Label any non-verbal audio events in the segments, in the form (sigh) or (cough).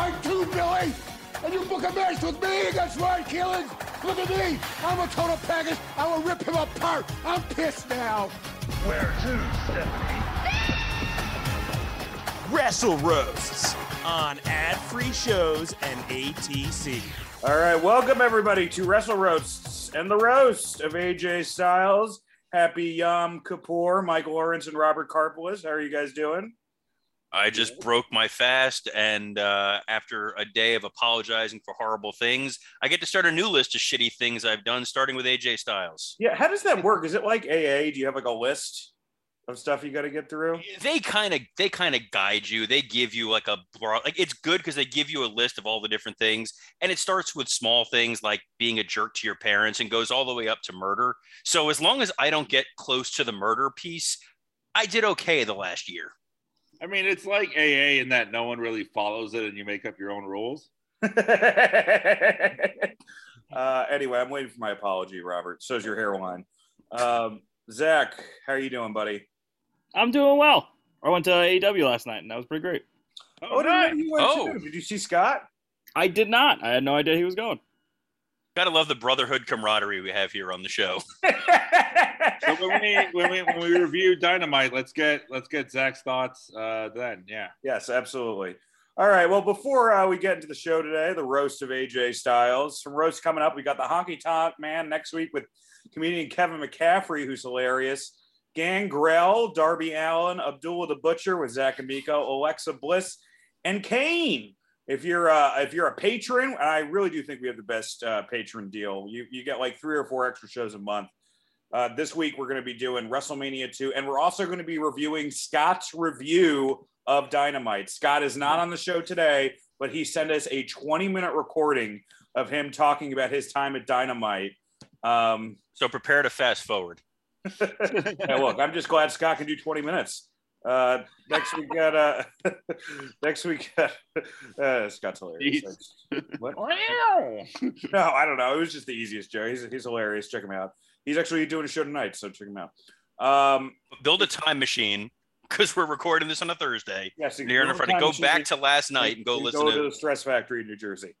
Are too tight too, Billy. And you book a match with me against Ryan Keelan. Look at me. I'm a total package. I will rip him apart. I'm pissed now. Where to, Stephanie? Wrestle Roasts on ad-free shows and ATC. All right, welcome everybody to Wrestle Roasts and the roast of AJ Styles. Happy Yom Kippur, Michael Lawrence and Robert Karpolis. How are you guys doing? I just broke my fast, and uh, after a day of apologizing for horrible things, I get to start a new list of shitty things I've done, starting with AJ Styles. Yeah, how does that work? Is it like AA? Do you have like a list of stuff you got to get through? They kind of they kind of guide you. They give you like a broad, like it's good because they give you a list of all the different things, and it starts with small things like being a jerk to your parents and goes all the way up to murder. So as long as I don't get close to the murder piece, I did okay the last year. I mean, it's like AA in that no one really follows it and you make up your own rules. (laughs) uh, anyway, I'm waiting for my apology, Robert. So's your hairline. Um, Zach, how are you doing, buddy? I'm doing well. I went to AEW last night, and that was pretty great. Oh, did you, went Oh. did you see Scott? I did not. I had no idea he was going. Gotta love the brotherhood camaraderie we have here on the show. (laughs) So when we when we when we review Dynamite, let's get let's get Zach's thoughts uh, then. Yeah. Yes, absolutely. All right. Well, before uh, we get into the show today, the roast of AJ Styles. Some roasts coming up. We got the Honky Tonk Man next week with comedian Kevin McCaffrey, who's hilarious. Gangrel, Darby Allin, Abdullah the Butcher with Zach Amico, Alexa Bliss, and Kane. If you're uh, if you're a Patreon, I really do think we have the best uh, Patreon deal. You you get like three or four extra shows a month. Uh, this week we're going to be doing WrestleMania 2, and we're also going to be reviewing Scott's review of Dynamite. Scott is not on the show today, but he sent us a 20 minute recording of him talking about his time at Dynamite. Um, So prepare to fast forward. (laughs) (laughs) yeah, look, I'm just glad Scott can do 20 minutes. Uh, next we got uh, (laughs) next week uh, Scott's hilarious. What? no, I don't know. It was just the easiest joke. He's, he's hilarious. Check him out. He's actually doing a show tonight, so check him out. Um, Build a time machine because we're recording this on a Thursday. yes, You're in front of go back to last night and go listen go to to the Stress Factory in New Jersey.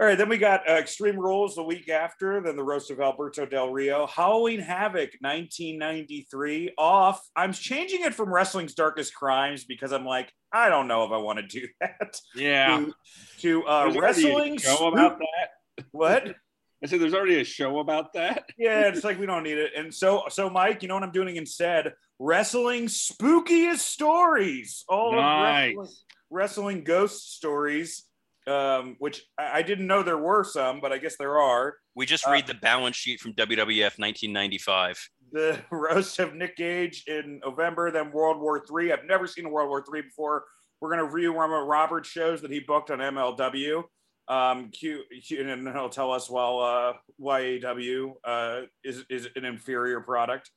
All right, then we got uh, Extreme Rules the week after, then the roast of Alberto Del Rio, Halloween Havoc 1993 off. I'm changing it from Wrestling's Darkest Crimes because I'm like, I don't know if I want to do (laughs) that. Yeah. To, to uh, There's already Wrestling show about that. What? (laughs) I said there's already a show about that. (laughs) Yeah, it's like we don't need it. And so, so Mike, you know what I'm doing instead? Wrestling spookiest stories. All of Nice. wrestling, wrestling ghost stories, um, which I, I didn't know there were some, but I guess there are. We just Uh, read the balance sheet from WWF 1995. The (laughs) roast of Nick Gage in November, then World War Three. I've never seen a World War Three before. We're gonna review one of Robert's shows that he booked on MLW. Um, Q, Q and he'll tell us well uh, YAW uh, is is an inferior product.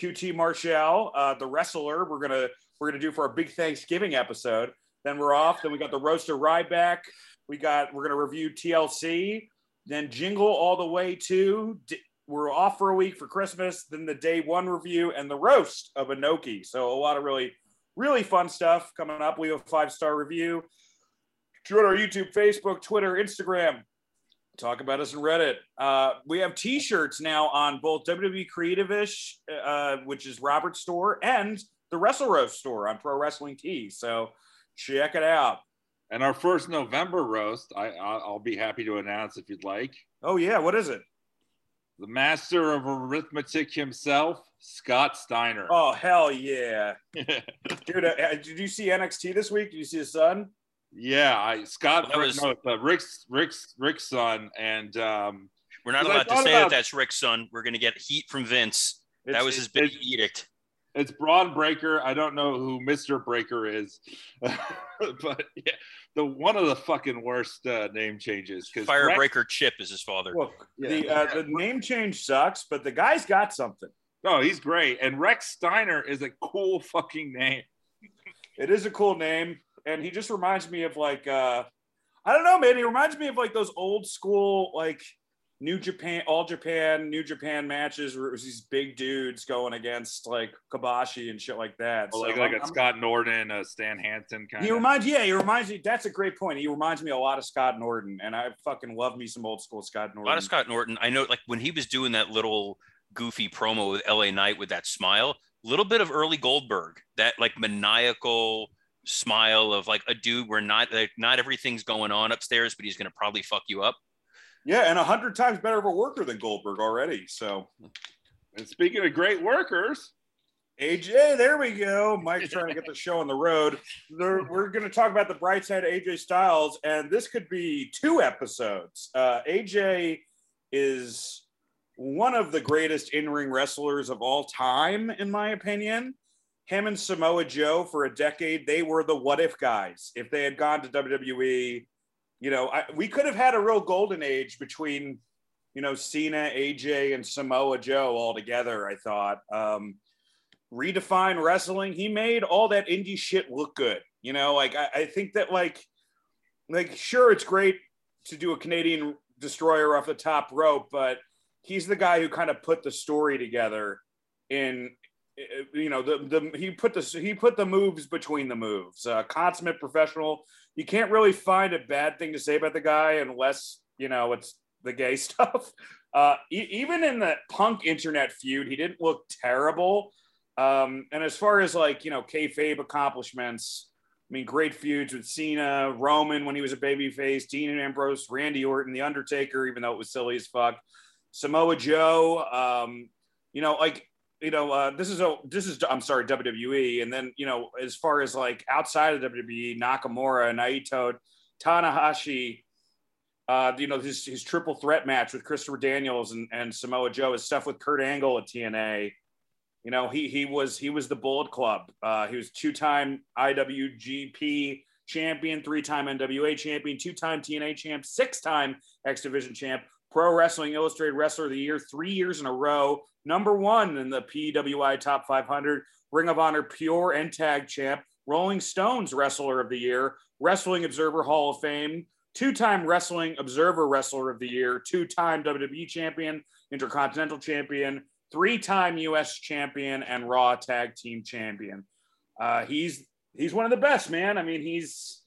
QT Marshall, uh, the wrestler, we're gonna we're gonna do for our big Thanksgiving episode. Then we're off. Then we got the roast of Ryback. We got we're gonna review TLC. Then Jingle all the way to D- we're off for a week for Christmas. Then the day one review and the roast of Inoki. So a lot of really really fun stuff coming up. We have a five star review. Join our YouTube, Facebook, Twitter, Instagram. Talk about us on Reddit. Uh, we have T-shirts now on both WWE Creative-ish, uh, which is Robert's store, and the Wrestle Roast store on Pro Wrestling Tees. So check it out. And our first November roast, I I'll I'll be happy to announce if you'd like. Oh yeah, what is it? The master of arithmetic himself, Scott Steiner. Oh hell yeah, (laughs) dude! Uh, did you see NXT this week? Did you see his son? Yeah, I Scott That was- no, it's, uh, Rick's Rick's Rick's son, and um, We're not Because allowed to say about- that that's Rick's son. We're going to get heat from Vince. that was his big edict. it's Bron Breakker. I don't know who Mister Breakker is, (laughs) but yeah, the one of the fucking worst uh, name changes. 'cause Rex- Firebreaker Chip is his father. Look, Yeah. the uh, the name change sucks, but the guy's got something. Oh, he's great, and Rex Steiner is a cool fucking name. It is a cool name, and he just reminds me of like uh I don't know, man. He reminds me of like those old school like New Japan, All Japan, New Japan matches where it was these big dudes going against like Kobashi and shit like that. Or So like like I'm- a Scott Norton, a Stan Hansen kind He of. reminds, yeah, he reminds me. That's a great point. He reminds me a lot of Scott Norton, and I fucking love me some old school Scott Norton. A lot of Scott Norton. I know, like when he was doing that little goofy promo with LA Knight with that smile, little bit of early Goldberg, that like maniacal smile of like a dude where not like not everything's going on upstairs, but he's gonna probably fuck you up. Yeah, and a hundred times better of a worker than Goldberg already. So And speaking of great workers, AJ, there we go. Mike's trying to get the (laughs) show on the road. There, we're going to talk about the bright side of AJ Styles, and this could be two episodes. Uh, AJ is one of the greatest in ring wrestlers of all time, in my opinion. Him and Samoa Joe, for a decade, they were the what if guys. If they had gone to WWE, you know, I, we could have had a real golden age between, you know, Cena, AJ, and Samoa Joe all together, I thought. Um, redefine wrestling. He made all that indie shit look good. You know, like I, I think that like like sure it's great to do a Canadian destroyer off the top rope, but he's the guy who kind of put the story together in you know the the he put the he put the moves between the moves. Uh, consummate professional. You can't really find a bad thing to say about the guy unless you know it's the gay (laughs) stuff. Uh, e- even in the punk internet feud, he didn't look terrible. Um, and as far as like you know, kayfabe accomplishments, I mean, great feuds with Cena, Roman when he was a babyface, Dean and Ambrose, Randy Orton, The Undertaker, even though it was silly as fuck, Samoa Joe. Um, you know, like you know, uh, this is a this is I'm sorry, WWE, and then you know, as far as like outside of WWE, Nakamura, Naito, Tanahashi. Uh, you know, his, his triple threat match with Christopher Daniels and, and Samoa Joe, his stuff with Kurt Angle at TNA. You know, he he was he was the Bullet Club. Uh, he was two-time IWGP champion, three-time NWA champion, two-time TNA champ, six-time X Division champ, Pro Wrestling Illustrated Wrestler of the Year, three years in a row, number one in the PWI Top 500, Ring of Honor Pure and Tag Champ, Rolling Stones Wrestler of the Year, Wrestling Observer Hall of Fame, two-time Wrestling Observer Wrestler of the Year, two-time WWE Champion, Intercontinental Champion, three-time U.S. Champion, and Raw Tag Team Champion. Uh, he's he's one of the best, man. I mean, he's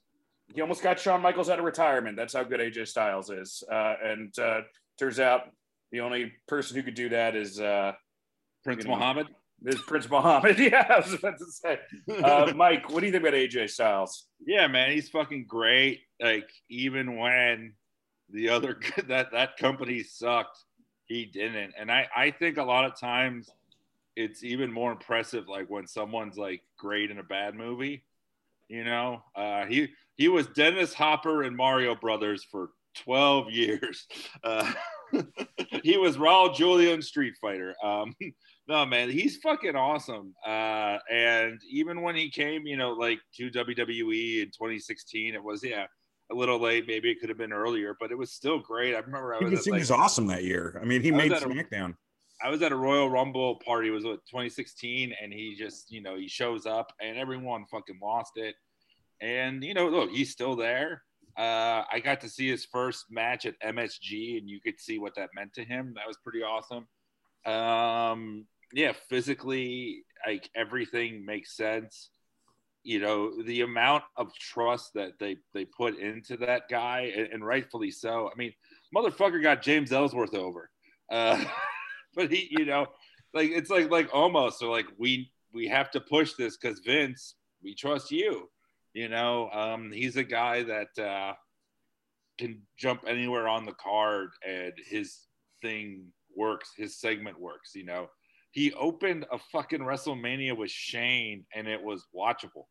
he almost got Shawn Michaels out of retirement. That's how good AJ Styles is. Uh, and uh, turns out the only person who could do that is uh, Prince You know. Muhammad. is Prince Muhammad. (laughs) yeah, I was about to say. Uh, (laughs) Mike, what do you think about AJ Styles? Yeah, man, he's fucking great. Like even when the other (laughs) that that company sucked, he didn't. And I I think a lot of times it's even more impressive like when someone's like great in a bad movie. You know, uh, he he was Dennis Hopper in Mario Brothers for 12 years. Uh, he was Raul Julia in Street Fighter. Um, (laughs) no, man, he's fucking awesome. Uh, and even when he came, you know, like to WWE in 2016, it was yeah a little late. Maybe it could have been earlier, but it was still great. I remember I was, at, he like, was awesome that year. I mean, he I made at a- SmackDown. I was at a Royal Rumble party. It was what 2016, and he just you know he shows up, and everyone fucking lost it. And you know, look, he's still there. Uh, I got to see his first match at MSG, and you could see what that meant to him. That was pretty awesome. Um, yeah, physically, like everything makes sense. You know, the amount of trust that they they put into that guy, and, and rightfully so. I mean, motherfucker got James Ellsworth over, uh, (laughs) but he, you know, like it's like like almost so like we we have to push this because Vince, we trust you. You know, um, he's a guy that uh, can jump anywhere on the card, and his thing works. His segment works. You know, he opened a fucking WrestleMania with Shane, and it was watchable.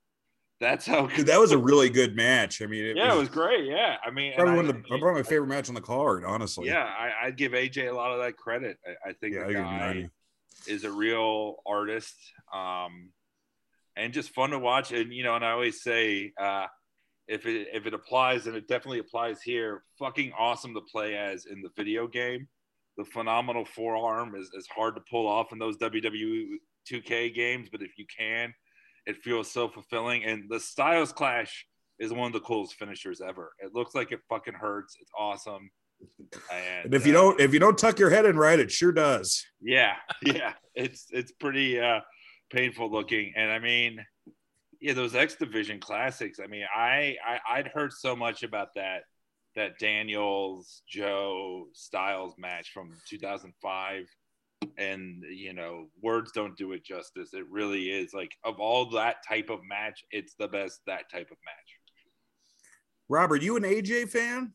That's how. Dude, that was a really good match. I mean, it yeah, it was was great. Yeah, I mean, probably I- one of the probably my favorite match on the card. Honestly, yeah, I, I'd give AJ a lot of that credit. I, I think yeah, the I guy, is a real artist, um, and just fun to watch. And you know, and I always say, uh, if it if it applies, and it definitely applies here, fucking awesome to play as in the video game. The phenomenal forearm is, is hard to pull off in those WWE 2K games, but if you can, it feels so fulfilling. And the Styles Clash is one of the coolest finishers ever. It looks like it fucking hurts. It's awesome. And, And if you uh, don't if you don't tuck your head in right, it sure does. yeah, (laughs) yeah, it's it's pretty uh, painful looking. And I mean, yeah, those X Division classics. I mean, I, I I'd heard so much about that that Daniels Joe Styles match from 2005 and you know words don't do it justice it really is like of all that type of match it's the best that type of match Robert, you an AJ fan?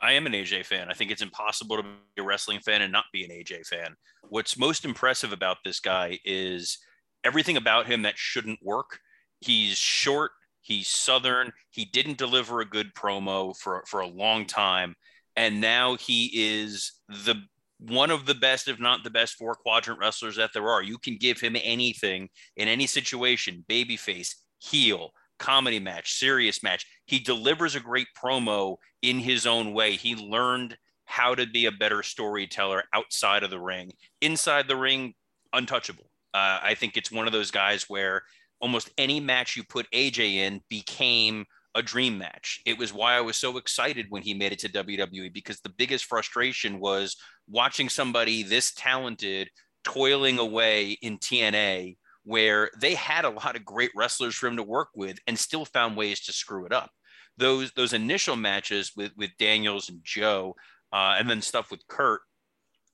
I am an AJ fan. I think it's impossible to be a wrestling fan and not be an AJ fan. What's most impressive about this guy is everything about him that shouldn't work. He's short, he's southern, he didn't deliver a good promo for for a long time, and now he is the one of the best, if not the best, four quadrant wrestlers that there are. You can give him anything in any situation, babyface, heel, comedy match, serious match. He delivers a great promo in his own way. He learned how to be a better storyteller outside of the ring. Inside the ring, untouchable. Uh, I think it's one of those guys where almost any match you put AJ in became a dream match. It was why I was so excited when he made it to WWE because the biggest frustration was watching somebody this talented toiling away in TNA where they had a lot of great wrestlers for him to work with and still found ways to screw it up. Those those initial matches with with Daniels and Joe, uh, and then stuff with Kurt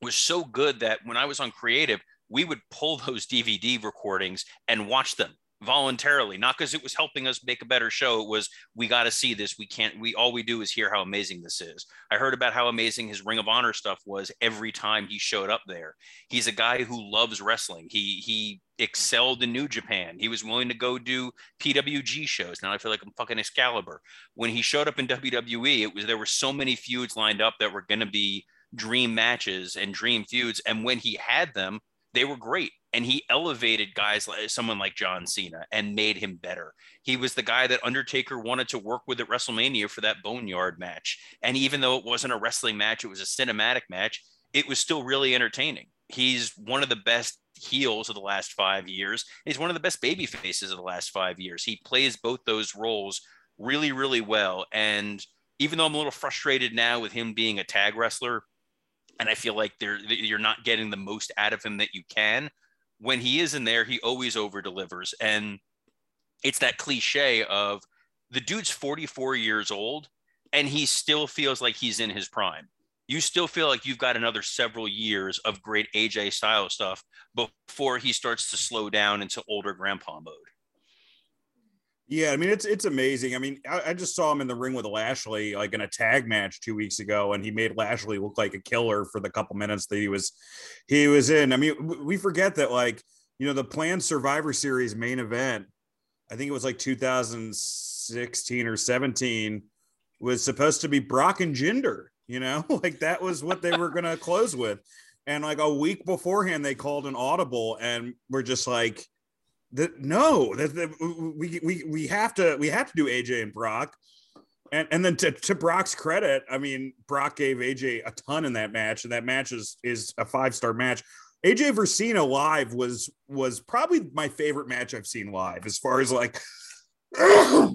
was so good that when I was on creative, we would pull those DVD recordings and watch them voluntarily, not because it was helping us make a better show. It was we got to see this. We can't. We all we do is hear how amazing this is. I heard about how amazing his Ring of Honor stuff was every time he showed up there. He's a guy who loves wrestling. He he excelled in New Japan. He was willing to go do PWG shows. Now I feel like I'm fucking Excalibur. When he showed up in WWE, it was there were so many feuds lined up that were going to be dream matches and dream feuds. And when he had them, they were great. And he elevated guys like someone like John Cena and made him better. He was the guy that Undertaker wanted to work with at WrestleMania for that Boneyard match. And even though it wasn't a wrestling match, it was a cinematic match, it was still really entertaining. He's one of the best heels of the last five years. He's one of the best baby faces of the last five years. He plays both those roles really, really well. And even though I'm a little frustrated now with him being a tag wrestler, and I feel like they're, you're not getting the most out of him that you can, when he is in there, he always over delivers. And it's that cliche of the dude's 44 years old and he still feels like he's in his prime. You still feel like you've got another several years of great AJ style stuff before he starts to slow down into older grandpa mode. Yeah, I mean it's it's amazing. I mean, I, I, just saw him in the ring with Lashley, like in a tag match two weeks ago, and he made Lashley look like a killer for the couple minutes that he was he was in. I mean, we forget that like you know the planned Survivor Series main event, I think it was like 2016 or 17, was supposed to be Brock and Jinder. You know, (laughs) like that was what they were gonna close with, and like a week beforehand, they called an audible, and we're just like no that, that we, we we have to we have to do AJ and Brock. And and then to, to Brock's credit, I mean, Brock gave AJ a ton in that match, and that match is is a five-star match. AJ versus Cena live was was probably my favorite match I've seen live as far as like (coughs)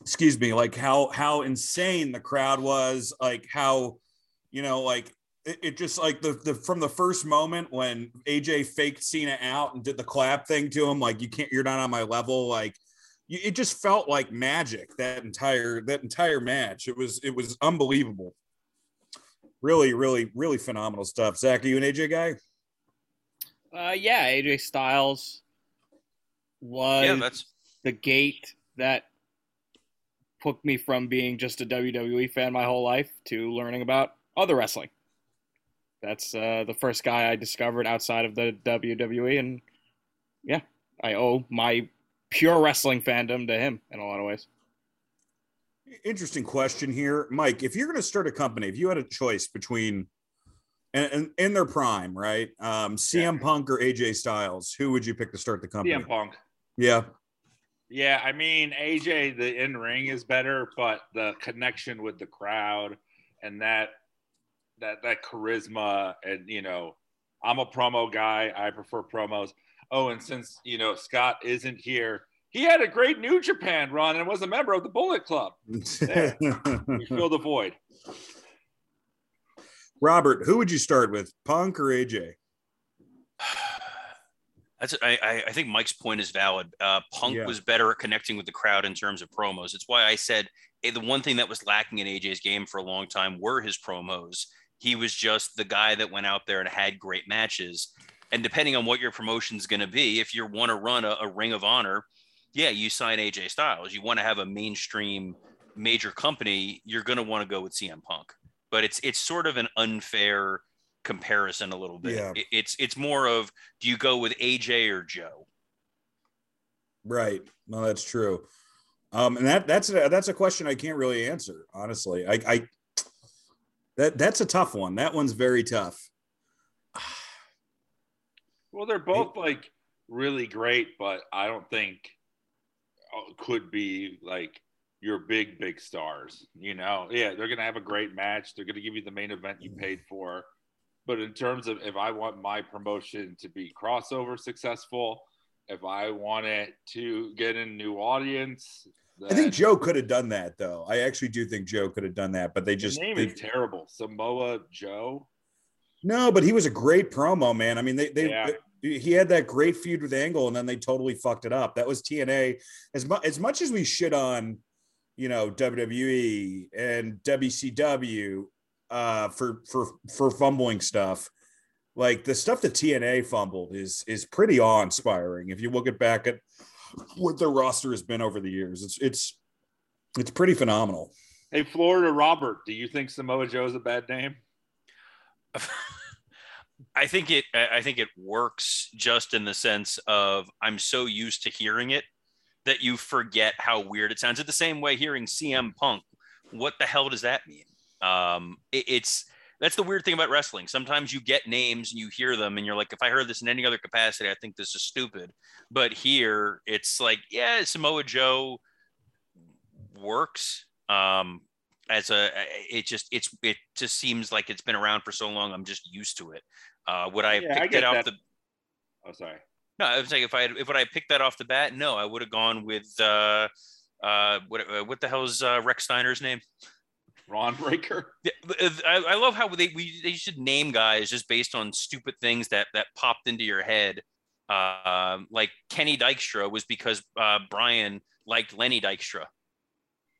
excuse me, like how how insane the crowd was, like how you know, like it, it, just like the, the from the first moment when AJ faked Cena out and did the clap thing to him, like you can't, you're not on my level. Like you, it just felt like magic that entire that entire match. It was it was unbelievable. Really, really, really phenomenal stuff. Zach, are you an AJ guy? Uh, yeah, AJ Styles was Yeah, that's the gate that took me from being just a WWE fan my whole life to learning about other wrestling. That's uh, the first guy I discovered outside of the WWE, and yeah, I owe my pure wrestling fandom to him in a lot of ways. Interesting question here, Mike. If you're going to start a company, if you had a choice between and, and in their prime, right? Um, CM Punk or AJ Styles, who would you pick to start the company? CM Punk. Yeah, Yeah, I mean AJ, the in ring is better, but the connection with the crowd and that that that charisma and you know, I'm a promo guy. I prefer promos. Oh, and since you know Scott isn't here, he had a great New Japan run and was a member of the Bullet Club. (laughs) There. We fill the void. Robert, who would you start with, Punk or AJ? (sighs) That's I, I I think Mike's point is valid. Uh, Punk Yeah. was better at connecting with the crowd in terms of promos. It's why I said eh, the one thing that was lacking in AJ's game for a long time were his promos. He was just the guy that went out there and had great matches. And depending on what your promotion is going to be, if you want to run a, a Ring of Honor, yeah, you sign AJ Styles. You want to have a mainstream major company, you're going to want to go with CM Punk. But it's it's sort of an unfair comparison a little bit. Yeah. It- It's it's more of do you go with AJ or Joe? Right. No, that's true. Um, and that that's a, that's a question I can't really answer honestly. I, I that that's a tough one. That one's very tough. (sighs) Well, they're both like really great, but I don't think uh, could be like your big big stars. You know, yeah, they're gonna have a great match. They're gonna give you the main event you paid for. But in terms of if I want my promotion to be crossover successful, if I want it to get a new audience, I think Joe could have done that though. I actually do think Joe could have done that, but they just name they- is terrible. Samoa Joe. no. But he was a great promo man. I mean, they they. Yeah. He had that great feud with Angle, and then they totally fucked it up. That was TNA. As much as much as we shit on, you know, WWE and WCW uh, for for for fumbling stuff, like the stuff that TNA fumbled is is pretty awe inspiring. If you look at back at what their roster has been over the years, it's it's it's pretty phenomenal. Hey, Florida Robert, do you think Samoa Joe is a bad name? (laughs) I think it I I think it works just in the sense of I'm so used to hearing it that you forget how weird it sounds. It's the same way hearing CM Punk. What the hell does that mean? Um, it- it's that's the weird thing about wrestling. Sometimes you get names and you hear them and you're like, if I heard this in any other capacity, I think this is stupid. But here it's like, yeah, Samoa Joe works. Um, as a it just it's it just seems like it's been around for so long i'm just used to it uh would i have Yeah, picked it off that. the Oh, sorry. no i was like if i had if would i picked that off the bat no i would have gone with uh uh what uh, what the hell's uh rex steiner's name Ron uh, I, I love how they we they should name guys just based on stupid things that that popped into your head. Um, like Kenny Dykstra was because uh, Brian liked Lenny Dykstra,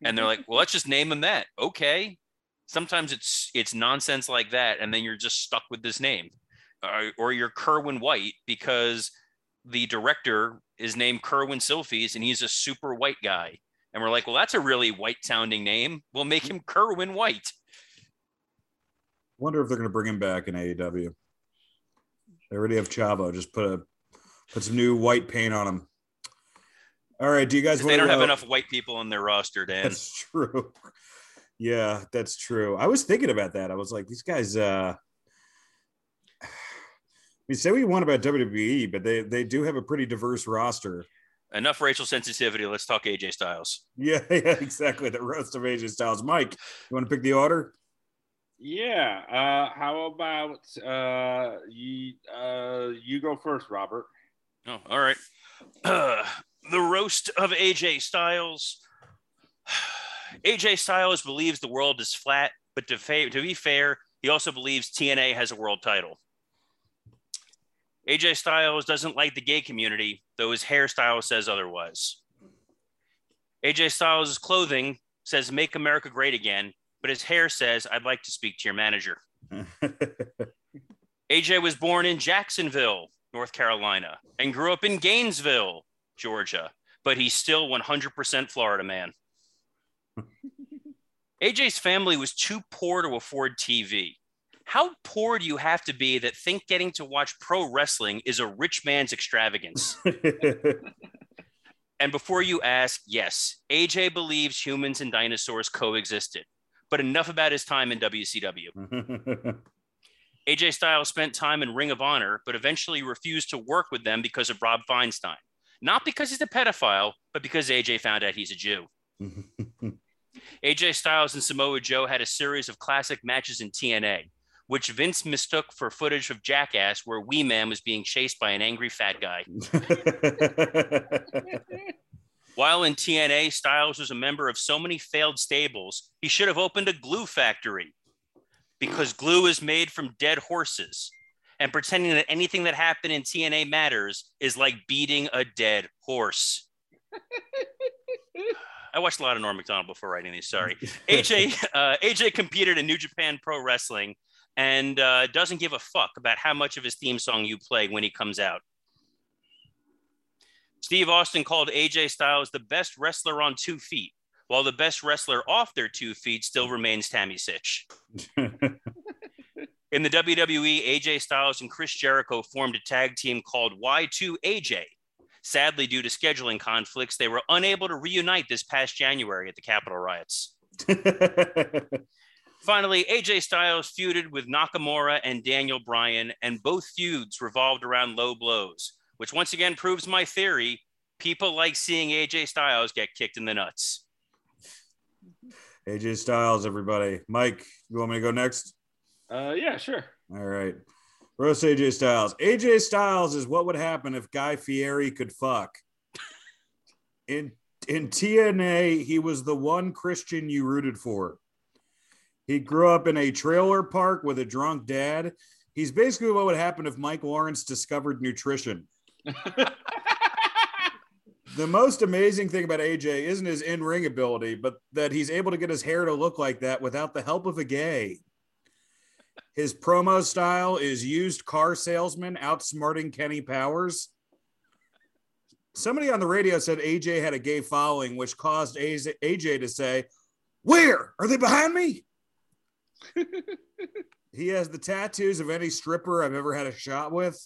and they're like, well, let's just name him that. Okay. Sometimes it's it's nonsense like that, and then you're just stuck with this name, uh, or you're Kerwin White because the director is named Kerwin Silfies, and he's a super white guy. And we're like, well, that's a really white sounding name. We'll make him Kerwin White. Wonder if they're going to bring him back in AEW. They already have Chavo. Just put a put some new white paint on him. All right, do you guys? they wanna, don't have uh, enough white people on their roster, Dan. That's true. Yeah, that's true. I was thinking about that. I was like, these guys. uh We say we want about WWE, but they they do have a pretty diverse roster. Enough racial sensitivity. Let's talk AJ Styles. Yeah, (laughs) yeah, exactly. The rest of AJ Styles. Mike, you want to pick the order? Yeah. Uh, how about uh, you? Uh, you go first, Robert. Oh, all right. Uh, (clears throat) the roast of AJ Styles. (sighs) AJ Styles believes the world is flat, but to, fa- to be fair, he also believes TNA has a world title. AJ Styles doesn't like the gay community, though his hairstyle says otherwise. AJ Styles' clothing says "Make America Great Again," but his hair says "I'd like to speak to your manager." (laughs) AJ was born in Jacksonville, North Carolina, and grew up in Gainesville, Georgia, but he's still 100% Florida man. (laughs) AJ's family was too poor to afford TV. How poor do you have to be that think getting to watch pro wrestling is a rich man's extravagance? (laughs) and before you ask, yes, AJ believes humans and dinosaurs coexisted. But enough about his time in WCW. AJ (laughs) Styles spent time in Ring of Honor, but eventually refused to work with them because of Rob Feinstein. Not because he's a pedophile, but because AJ found out he's a Jew. (laughs) AJ Styles and Samoa Joe had a series of classic matches in TNA, which Vince mistook for footage of Jackass, where Wee Man was being chased by an angry fat guy. (laughs) While in TNA, Styles was a member of so many failed stables, he should have opened a glue factory because glue is made from dead horses. And pretending that anything that happened in TNA matters is like beating a dead horse. I watched a lot of Norm Macdonald before writing these. Sorry. (laughs) AJ uh, AJ competed in New Japan Pro Wrestling and uh, doesn't give a fuck about how much of his theme song you play when he comes out. Steve Austin called AJ Styles the best wrestler on two feet, while the best wrestler off their two feet still remains Tammy Sytch. (laughs) In the WWE, AJ Styles and Chris Jericho formed a tag team called Y2AJ. Sadly, due to scheduling conflicts, they were unable to reunite this past January at the Capitol riots. (laughs) Finally, AJ Styles feuded with Nakamura and Daniel Bryan, and both feuds revolved around low blows, which once again proves my theory people like seeing AJ Styles get kicked in the nuts. AJ Styles, everybody. Mike, you want me to go next? Uh, yeah, sure. All right. Roast AJ Styles. AJ Styles is what would happen if Guy Fieri could fuck. In in TNA, he was the one Christian you rooted for. He grew up in a trailer park with a drunk dad. He's basically what would happen if Mike Lawrence discovered nutrition. (laughs) the most amazing thing about AJ isn't his in ring ability, but that he's able to get his hair to look like that without the help of a gay. His promo style is used car salesman outsmarting Kenny Powers. Somebody on the radio said AJ had a gay following, which caused AJ to say, Where? Are they behind me? (laughs) he has the tattoos of any stripper I've ever had a shot with.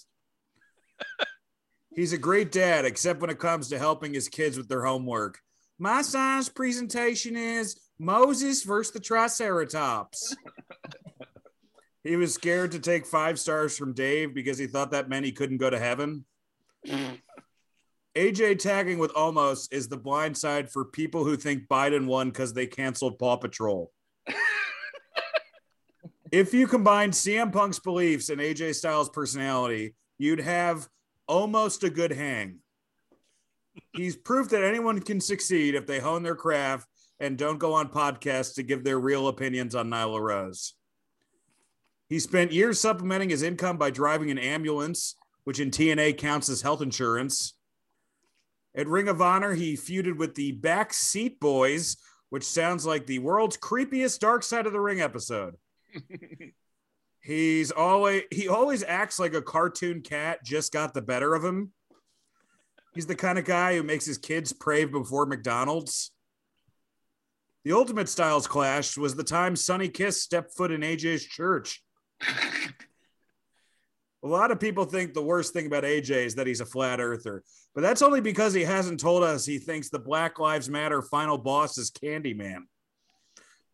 He's a great dad, except when it comes to helping his kids with their homework. My science presentation is Moses versus the Triceratops. he was scared to take five stars from Dave because he thought that meant he couldn't go to heaven. (laughs) AJ tagging with Omos is the blind side for people who think Biden won because they canceled Paw Patrol. If you combine CM Punk's beliefs and AJ Styles' personality, you'd have almost a good hang. He's proof that anyone can succeed if they hone their craft and don't go on podcasts to give their real opinions on Nyla Rose. He spent years supplementing his income by driving an ambulance, which in TNA counts as health insurance. At Ring of Honor, he feuded with the Backseat Boyz, which sounds like the world's creepiest Dark Side of the Ring episode. He's always he always acts like a cartoon cat just got the better of him. He's the kind of guy who makes his kids pray before McDonald's. The ultimate styles clash was the time Sonny Kiss stepped foot in AJ's church. a lot of people think the worst thing about AJ is that he's a flat earther, but that's only because he hasn't told us he thinks the Black Lives Matter final boss is Candyman.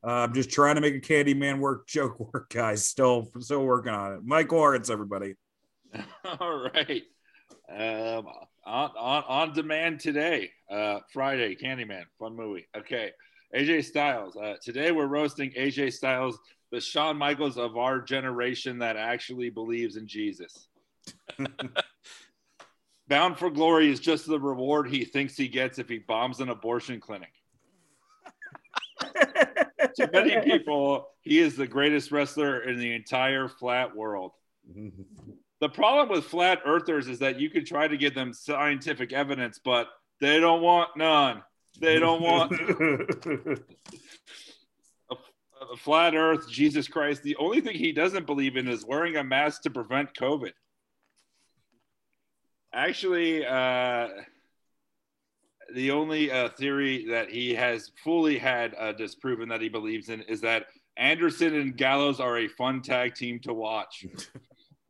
Uh, I'm just trying to make a Candyman work (laughs) joke work, guys. Still, still working on it. Mike Lawrence, everybody. (laughs) All right. Um, on, on, on demand today, uh, Friday, Candyman, fun movie. Okay. AJ Styles. Uh, today we're roasting AJ Styles, the Shawn Michaels of our generation that actually believes in Jesus. (laughs) Bound for Glory is just the reward he thinks he gets if he bombs an abortion clinic. (laughs) to many people, he is the greatest wrestler in the entire flat world. The problem with flat earthers is that you can try to give them scientific evidence, but they don't want none. They don't want (laughs) a, a flat earth, Jesus Christ. The only thing he doesn't believe in is wearing a mask to prevent COVID. Actually, uh, the only uh, theory that he has fully had uh, disproven that he believes in is that Anderson and Gallows are a fun tag team to watch. (laughs)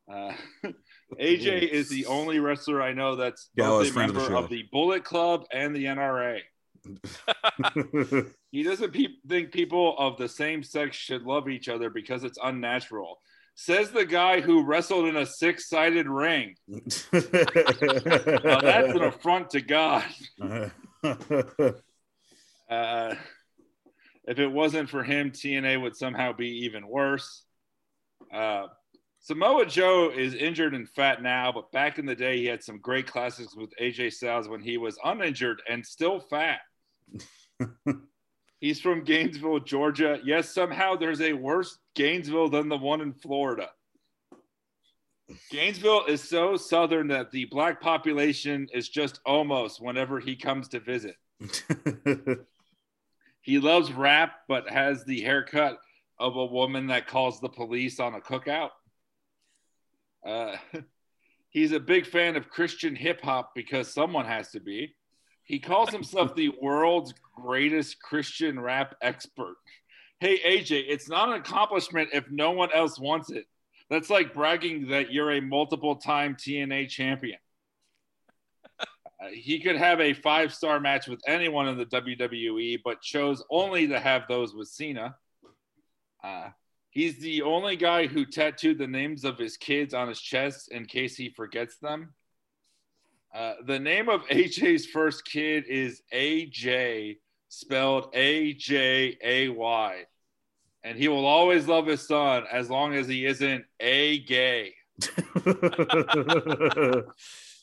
Uh, AJ is the only wrestler I know that's Gallows, both a friend of the member of the Bullet Club and the NRA. (laughs) He doesn't pe- think people of the same sex should love each other because it's unnatural. Says the guy who wrestled in a six-sided ring. Now that's an (laughs) affront to God. (laughs) Uh, if it wasn't for him, TNA would somehow be even worse. Uh, Samoa Joe is injured and fat now, but back in the day, he had some great classics with AJ Styles when he was uninjured and still fat. (laughs) He's from Gainesville, Georgia. Yes, somehow there's a worse Gainesville than the one in Florida. Gainesville is so southern that the black population is just Omos whenever he comes to visit. (laughs) He loves rap, but has the haircut of a woman that calls the police on a cookout. Uh, (laughs) he's a big fan of Christian hip hop because someone has to be. He calls himself the world's greatest Christian rap expert. Hey, AJ, it's not an accomplishment if no one else wants it. That's like bragging that you're a multiple time TNA champion. Uh, he could have a five star match with anyone in the WWE, but chose only to have those with Cena. Uh, he's the only guy who tattooed the names of his kids on his chest in case he forgets them. Uh, the name of AJ's first kid is AJ, spelled A J A Y. And he will always love his son as long as he isn't a gay. (laughs)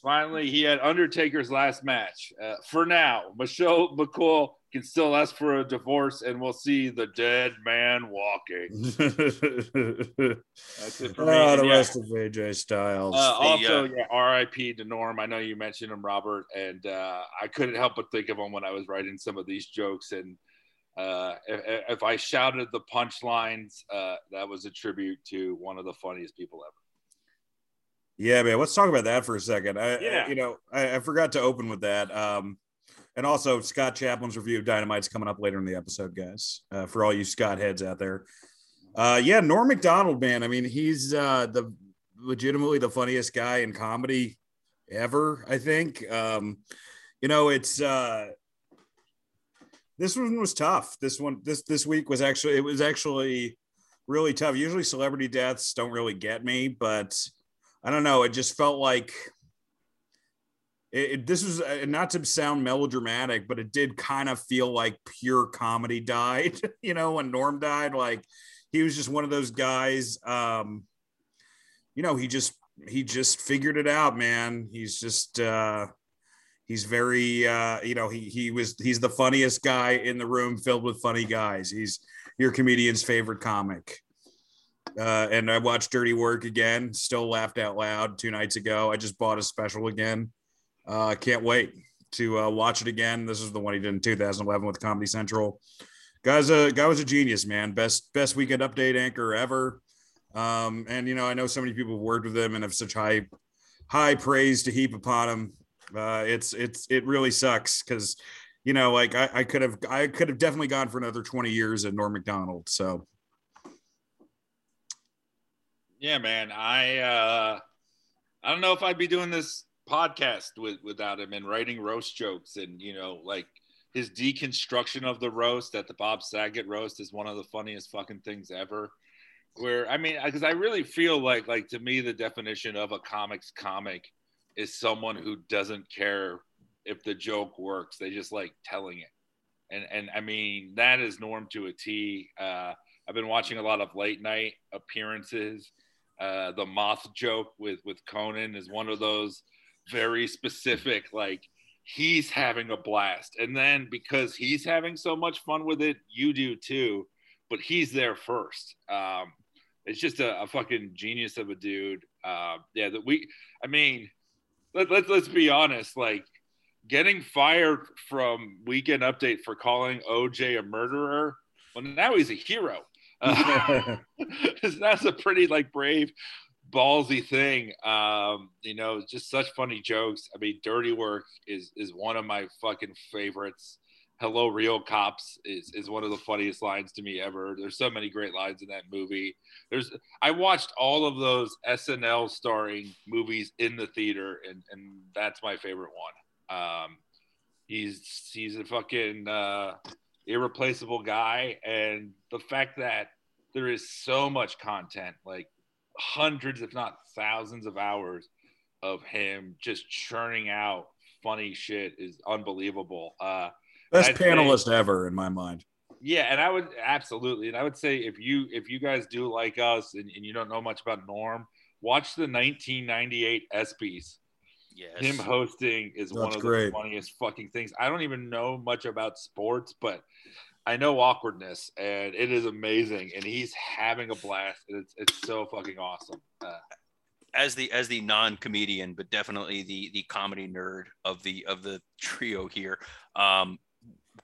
Finally, he had Undertaker's last match. Uh, for now, Michelle McCool can still ask for a divorce, and we'll see the dead man walking. (laughs) That's it for me. oh, the yeah, rest of AJ Styles. uh, also, uh, yeah, R.I.P. to Norm. I know you mentioned him, Robert, and uh, I couldn't help but think of him when I was writing some of these jokes. And uh, if, if I shouted the punchlines, uh, that was a tribute to one of the funniest people ever. Yeah, man. Let's talk about that for a second. I, Yeah. I- you know, I, I forgot to open with that. Um, and also Scott Chaplin's review of Dynamite's coming up later in the episode, guys. Uh, for all you Scott heads out there. Uh, yeah, Norm Macdonald, man. I mean, he's uh, the legitimately the funniest guy in comedy ever. I think. Um, you know, it's uh, this one was tough. This one, this this week was actually it was actually really tough. Usually, celebrity deaths don't really get me, but I don't know. It just felt like it, it- this was uh, not to sound melodramatic, but it did kind of feel like pure comedy died. (laughs) you know, when Norm died, like he was just one of those guys. Um, you know, he just he just figured it out, man. He's just uh, he's very uh, you know he he was he's the funniest guy in the room filled with funny guys. He's your comedian's favorite comic. Uh, and I watched Dirty Work again. Still laughed out loud two nights ago. I just bought a special again. Uh, can't wait to uh, watch it again. This is the one he did in 2011 with Comedy Central. Guy's a guy was a genius, man. Best best weekend update anchor ever. Um, and you know, I know so many people have worked with him and have such high high praise to heap upon him. Uh, it's it's it really sucks because you know, like I, I could have I could have definitely gone for another 20 years at Norm Macdonald. So Yeah, man. I uh I don't know if I'd be doing this podcast with without him and writing roast jokes and you know like his deconstruction of the roast at the Bob Saget roast is one of the funniest fucking things ever. Where I mean, because I really feel like like to me the definition of a comics comic is someone who doesn't care if the joke works. They just like telling it. And and I mean that is norm to a T. Uh, I've been watching a lot of late night appearances. Uh, the moth joke with with Conan is one of those very specific like he's having a blast. And then because he's having so much fun with it you do too but he's there first. Um it's just a, a fucking genius of a dude. Uh yeah that we i mean let, let, let's be honest like getting fired from weekend update for calling oj a murderer well now he's a hero. Uh, (laughs) (laughs) that's a pretty like brave ballsy thing. Um, you know, just such funny jokes. I mean, Dirty Work is is one of my fucking favorites. Hello, Real Cops is is one of the funniest lines to me ever. There's so many great lines in that movie. There's I watched all of those SNL starring movies in the theater, and and that's my favorite one. Um, he's he's a fucking uh, irreplaceable guy, and the fact that there is so much content like hundreds, if not thousands, of hours of him just churning out funny shit is unbelievable. Uh, Best I'd say- panelist ever in my mind. yeah, and I would absolutely, and I would say if you if you guys do like us and, and you don't know much about Norm, watch the 1998 ESPYS. Yes. Him hosting is one of great. the funniest fucking things. I don't even know much about sports, but I know awkwardness, and it is amazing. And he's having a blast. And it's it's so fucking awesome. Uh, as the as the non-comedian but definitely the the comedy nerd of the of the trio here um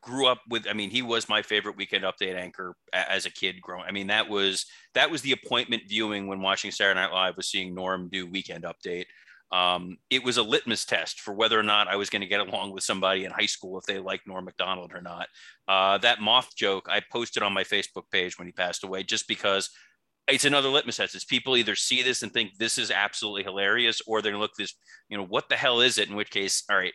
grew up with i mean he was my favorite weekend update anchor as a kid growing i mean that was that was the appointment viewing when watching saturday night live was seeing norm do weekend update um, it was a litmus test for whether or not I was going to get along with somebody in high school if they liked Norm Macdonald or not. Uh, that moth joke I posted on my Facebook page when he passed away, just because it's another litmus test. Is people either see this and think this is absolutely hilarious, or they're gonna look this, you know, what the hell is it? In which case, all right,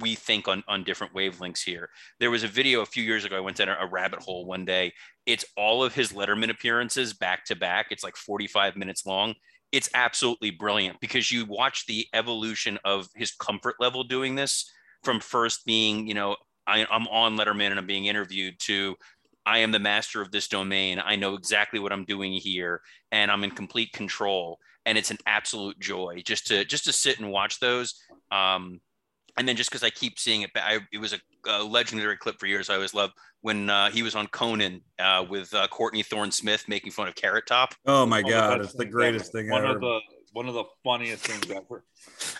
we think on on different wavelengths here. There was a video a few years ago. I went down a rabbit hole one day. It's all of his Letterman appearances back to back. It's like 45 minutes long. It's absolutely brilliant because you watch the evolution of his comfort level doing this from first being, you know, I, I'm on Letterman and I'm being interviewed to I am the master of this domain. I know exactly what I'm doing here, and I'm in complete control. And it's an absolute joy just to just to sit and watch those. Um, and then just because I keep seeing it, I, it was a, a legendary clip for years. I always loved when uh, he was on Conan uh, with uh, Courtney Thorne Smith making fun of Carrot Top. Oh my one god, it's the greatest thing One ever. of the one of the funniest things ever.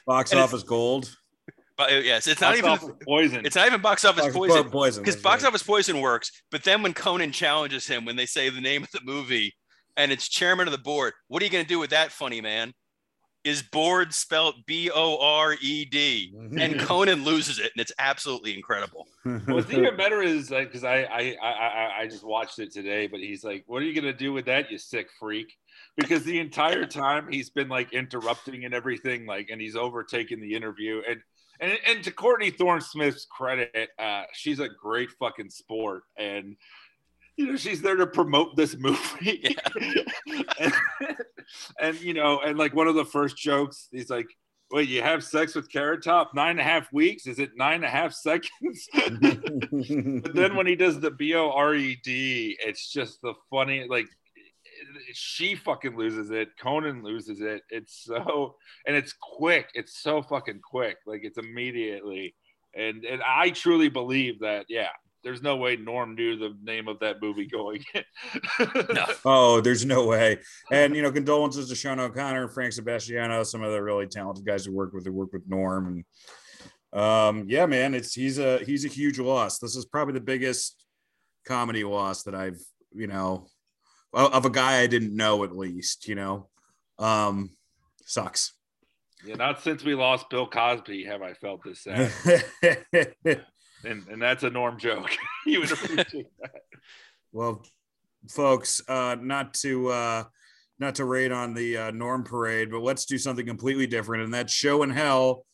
Box and office gold. But uh, yes, it's not even poison. it's not even box office Box- poison. poison. because box right. office poison works but then when conan challenges him when they say the name of the movie and it's chairman of the board what are you going to do with that funny man is board spelled b-o-r-e-d and (laughs) conan loses it and it's absolutely incredible What's even better is like because I, I I I I just watched it today, but he's like, "What are you gonna do with that, you sick freak?" Because the entire time he's been like interrupting and everything, like, and he's overtaking the interview. And and and to Courtney Thorne Smith's credit, uh, she's a great fucking sport, and you know she's there to promote this (laughs) movie. and, and you know, and like one of the first jokes, he's like. Wait, you have sex with Carrot Top? Nine and a half weeks? Is it nine and a half seconds? (laughs) but then when he does the B O R E D, it's just the funny like she fucking loses it. Conan loses it. It's so and it's quick. It's so fucking quick. Like it's immediately. And and I truly believe that, yeah, there's no way Norm knew the name of that movie going. No. (laughs) Oh, there's no way. And (laughs) you know, condolences to Sean O'Connor, Frank Sebastiano, some of the really talented guys who worked with who worked with Norm. And um, yeah, man, it's he's a he's a huge loss. This is probably the biggest comedy loss that I've, you know, of of a guy I didn't know at least, you know. Um sucks. yeah, not since we lost Bill Cosby have I felt this (laughs) sad. And and that's a Norm joke. (laughs) you would appreciate that. Well, folks, uh, not to uh, not to raid on the uh, Norm Parade, but let's do something completely different, and that's Show and Hell.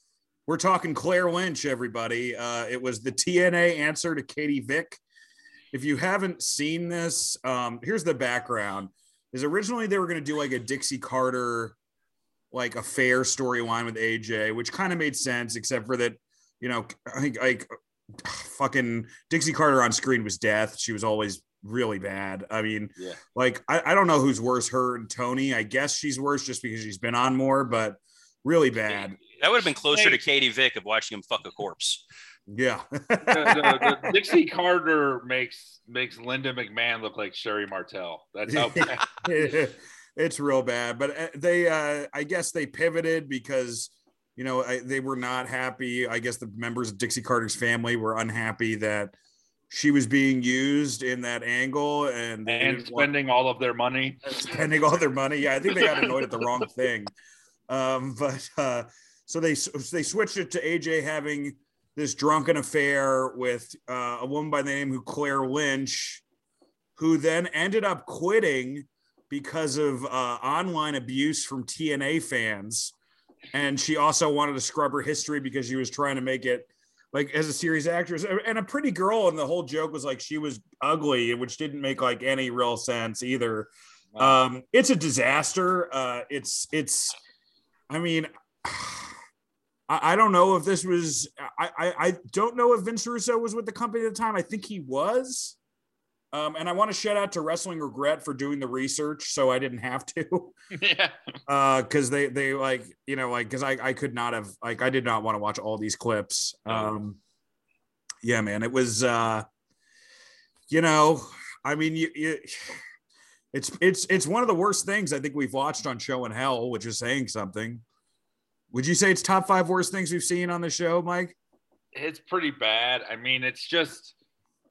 We're talking Claire Lynch, everybody. Uh, it was the TNA answer to Katie Vick. If you haven't seen this, um, here's the background: is originally they were going to do like a Dixie Carter, like a fair storyline with AJ, which kind of made sense, except for that, you know, I think like fucking Dixie Carter on screen was death. She was always really bad. I mean, Yeah. like I, I don't know who's worse, her and Tony. I guess she's worse just because she's been on more, but really bad. that would have been closer Hey. to katie vick of watching him fuck a corpse Yeah. (laughs) the, the, the Dixie Carter makes makes Linda McMahon look like Sherri Martel. That's how bad. (laughs) it's real bad, but uh, they, uh, I guess they pivoted because, you know, I, they were not happy. I guess the members of Dixie Carter's family were unhappy that she was being used in that angle and and didn't want- spending all of their money. (laughs) spending all their money. Yeah, I think they got annoyed at the wrong (laughs) thing. Um, but uh, so they so they switched it to AJ having this drunken affair with uh, a woman by the name of Claire Lynch, who then ended up quitting because of uh, online abuse from TNA fans, and she also wanted to scrub her history because she was trying to make it like as a series actress and a pretty girl and the whole joke was like she was ugly which didn't make like any real sense either Um, it's a disaster. Uh, it's it's. I mean, (sighs) I, I don't know if this was. I, I I don't know if Vince Russo was with the company at the time. I think he was. Um, and I want to shout out to Wrestling Regret for doing the research, so I didn't have to. (laughs) yeah. uh because they they like you know like because I, I could not have like i did not want to watch all these clips um yeah man it was uh you know i mean you, you it's it's it's one of the worst things i think we've watched on show and hell which is saying something would you say it's top five worst things we've seen on the show mike it's pretty bad. I mean, it's just,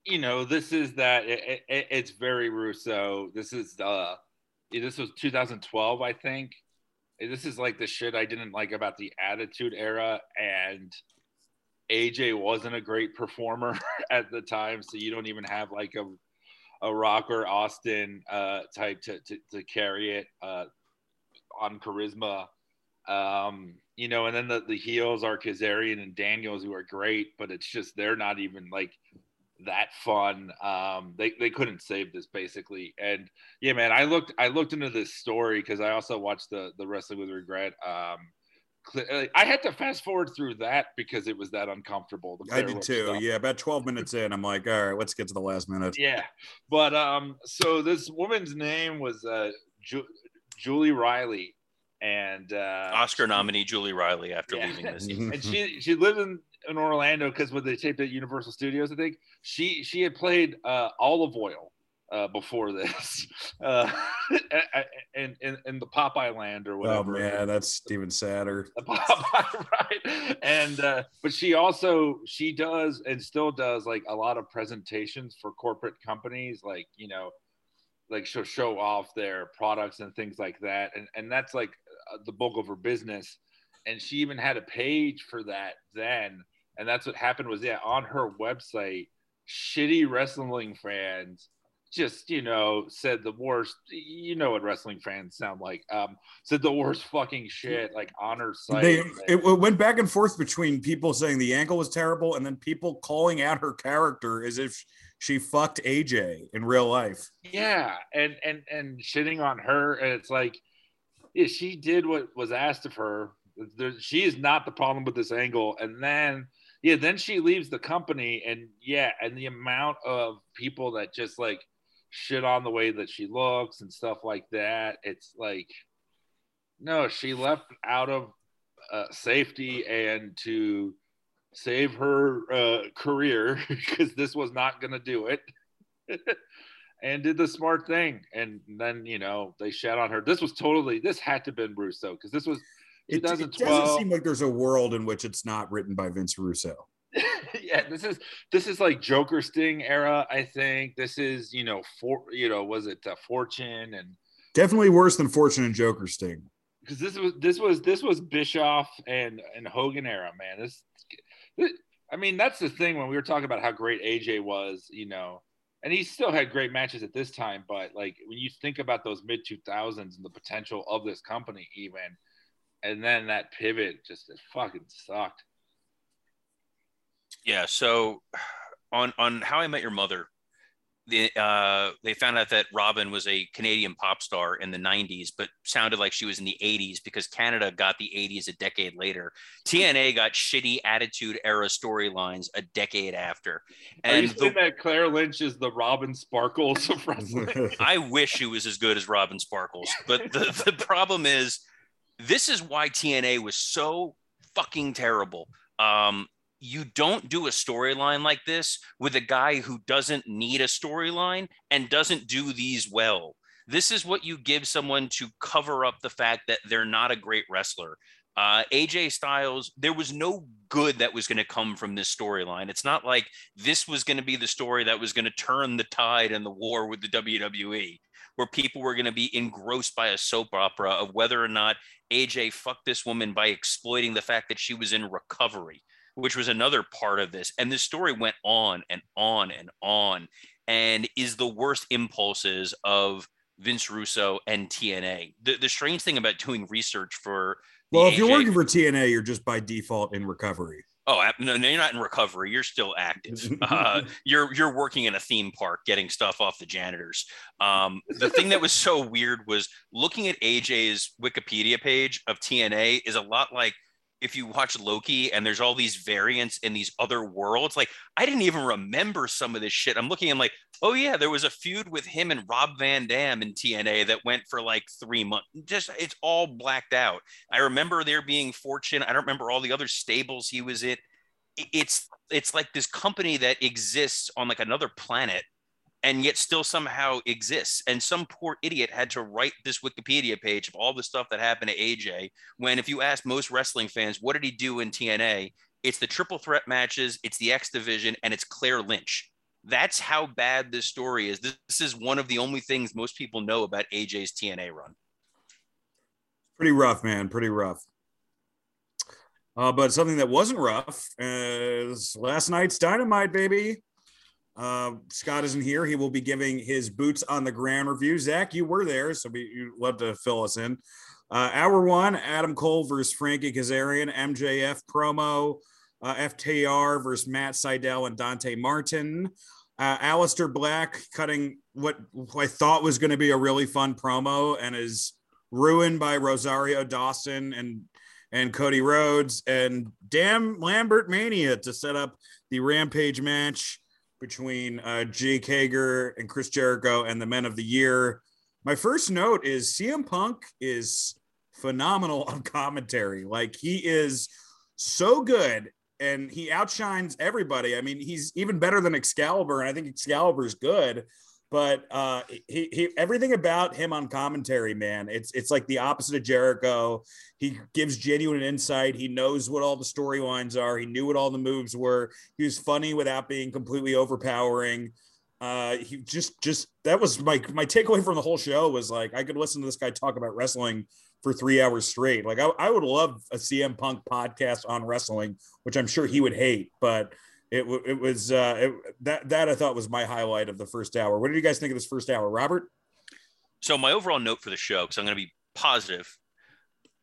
you know, this is that it, it, it's very Russo. This is uh, this was 2012, I think. This is like the shit I didn't like about the Attitude Era, and AJ wasn't a great performer (laughs) at the time, so you don't even have like a a Rocker Austin uh, type to, to to carry it uh, on charisma. Um, you know, and then the, the heels are Kazarian and Daniels, who are great, but it's just they're not even like that fun. Um, they they couldn't save this basically, and yeah, man, I looked I looked into this story because I also watched the the Wrestling with Regret. Um, cl- I had to fast forward through that because it was that uncomfortable. the i did too stuff. yeah about 12 minutes in i'm like all right let's get to the last minute Yeah, but um, so this woman's name was uh, Ju- Julie Riley, and uh, Oscar nominee Julie Riley after Yeah. leaving this. (laughs) and she she lived in, in Orlando because when they taped at Universal Studios, I think she she had played uh, Olive Oyl uh, before this, (laughs) uh, (laughs) in, in in the Popeye Land or whatever. oh whatever. man that's even sadder (laughs) The Popeye, right? And uh, but she also she does and still does like a lot of presentations for corporate companies, like you know, like she'll show off their products and things like that, and and that's like uh, the bulk of her business. And she even had a page for that then, and that's what happened was yeah on her website, shitty wrestling fans just you know said the worst you know what wrestling fans sound like um said the worst fucking shit like on her site. They it went back and forth between people saying the angle was terrible and then people calling out her character as if she fucked aj in real life. Yeah and and and shitting on her and it's like yeah she did what was asked of her. There, she is not the problem with this angle. And then yeah then she leaves the company and yeah and the amount of people that just like shit on the way that she looks and stuff like that it's like no she left out of uh, safety and to save her uh, career (laughs) because this was not going to do it (laughs) and did the smart thing. And then you know they shat on her. This was totally this had to have been russo because this was it, it doesn't 2012 seem like there's a world in which it's not written by vince russo. (laughs) Yeah this is this is like joker sting era i think. This is you know for you know was it uh, fortune and definitely worse than fortune and joker sting. Because this was this was this was bischoff and and hogan era man. This, this i mean that's the thing when we were talking about how great aj was you know and he still had great matches at this time but like when you think about those mid 2000s and the potential of this company even and then that pivot just it fucking sucked Yeah. So on on How I Met Your Mother, the uh, they found out that Robin was a Canadian pop star in the '90s, but sounded like she was in the '80s because Canada got the '80s a decade later. TNA got shitty Attitude Era storylines a decade after, Are you and saying the, that Claire Lynch is the Robin Sparkles of wrestling? (laughs) I wish she was as good as Robin Sparkles, but the, the problem is, this is why TNA was so fucking terrible. Um, you don't do a storyline like this with a guy who doesn't need a storyline and doesn't do these well. This is what you give someone to cover up the fact that they're not a great wrestler. Uh, AJ Styles, there was no good that was going to come from this storyline. It's not like this was going to be the story that was going to turn the tide in the war with the WWE, where people were going to be engrossed by a soap opera of whether or not AJ fucked this woman by exploiting the fact that she was in recovery which was another part of this. And this story went on and on and on and is the worst impulses of Vince Russo and TNA. The, the strange thing about doing research for well if you're working for tna you're just by default in recovery Oh, no, no, you're not in recovery. You're still active. (laughs) Uh, you're you're working in a theme park, getting stuff off the janitors. Um, the thing that was so weird was looking at AJ's Wikipedia page of TNA is a lot like if you watch Loki and there's all these variants in these other worlds. Like I didn't even remember some of this shit. I'm looking, I'm like, oh yeah, there was a feud with him and Rob Van Dam in TNA that went for like three months. Just it's all blacked out. I remember there being Fortune. I don't remember all the other stables he was in. It- It's it's like this company that exists on like another planet and yet still somehow exists. And some poor idiot had to write this Wikipedia page of all the stuff that happened to AJ. When if you ask most wrestling fans, what did he do in TNA? It's the triple threat matches, it's the X division, and it's Claire Lynch. That's how bad this story is. This, is one of the only things most people know about AJ's TNA run. Pretty rough, man. Pretty rough. Uh, but something that wasn't rough is last night's Dynamite, baby. Uh, Scott isn't here. He will be giving his boots on the ground review. Zach, you were there, so we, you'd love to fill us in. Uh, hour one, Adam Cole versus Frankie Kazarian, MJF promo, uh, FTR versus Matt Sydal and Dante Martin. Uh, Aleister Black cutting what I thought was going to be a really fun promo and is ruined by Rosario Dawson and and Cody Rhodes and Dan Lambert Mania to set up the Rampage match between uh, Jake Hager and Chris Jericho and the Men of the Year. My first note is CM Punk is phenomenal on commentary. Like he is so good and he outshines everybody. I mean, he's even better than Excalibur, and I think Excalibur's good. But uh, he, he everything about him on commentary, man, it's it's like the opposite of Jericho. He gives genuine insight. He knows what all the storylines are. He knew what all the moves were. He was funny without being completely overpowering. Uh, he just just that was my my takeaway from the whole show was like I could listen to this guy talk about wrestling for three hours straight. Like I, I would love a CM Punk podcast on wrestling, which I'm sure he would hate, but it, it was uh, it, that that I thought was my highlight of the first hour. What did you guys think of this first hour, Robert? So my overall note for the show, because I'm going to be positive,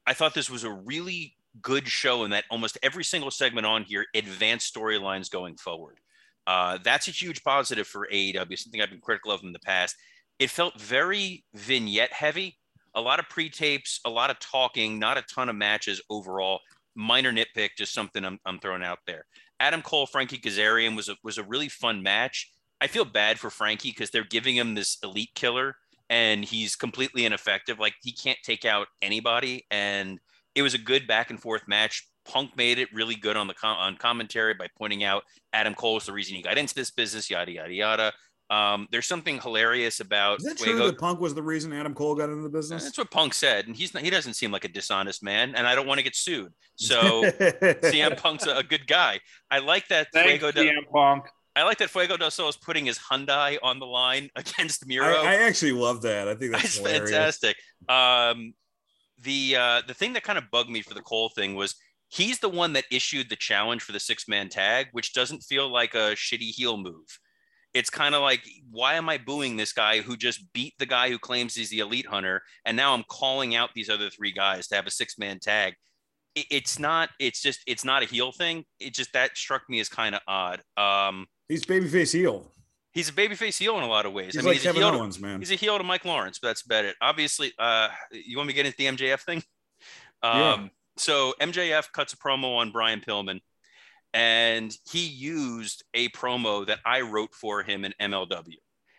I thought this was a really good show in that almost every single segment on here advanced storylines going forward. Uh, that's a huge positive for AEW. Something I've been critical of in the past. It felt very vignette heavy. A lot of pre-tapes, a lot of talking, not a ton of matches overall. Minor nitpick, just something I'm, I'm throwing out there. Adam Cole, Frankie Kazarian was a, was a really fun match. I feel bad for Frankie because they're giving him this elite killer and he's completely ineffective. Like he can't take out anybody. And it was a good back and forth match. Punk made it really good on the com- on commentary by pointing out Adam Cole is the reason he got into this business. Yada yada yada. Um, there's something hilarious about Is that true that Punk was the reason Adam Cole got into the business? That's what Punk said, and he's not, he doesn't seem like a dishonest man, and I don't want to get sued. So (laughs) CM Punk's a, a good guy. I like that Thanks, Fuego. De, CM Punk. I like that Fuego del Sol is putting his Hyundai on the line (laughs) against Miro. I, I actually love that. I think that's That's hilarious. fantastic. Um, the uh, the thing that kind of bugged me for the Cole thing was he's the one that issued the challenge for the six man tag, which doesn't feel like a shitty heel move. It's kind of like, why am I booing this guy who just beat the guy who claims he's the elite hunter, and now I'm calling out these other three guys to have a six man tag? It, it's not. It's just. It's not a heel thing. It just that struck me as kind of odd. Um, He's babyface heel. he's a babyface heel in a lot of ways. He's I mean, like he's a Kevin heel to- Owens, man. He's a heel to Mike Lawrence, but that's about it. Obviously, uh, you want me to get into the MJF thing? Um, Yeah. So MJF cuts a promo on Brian Pillman, and he used a promo that I wrote for him in MLW.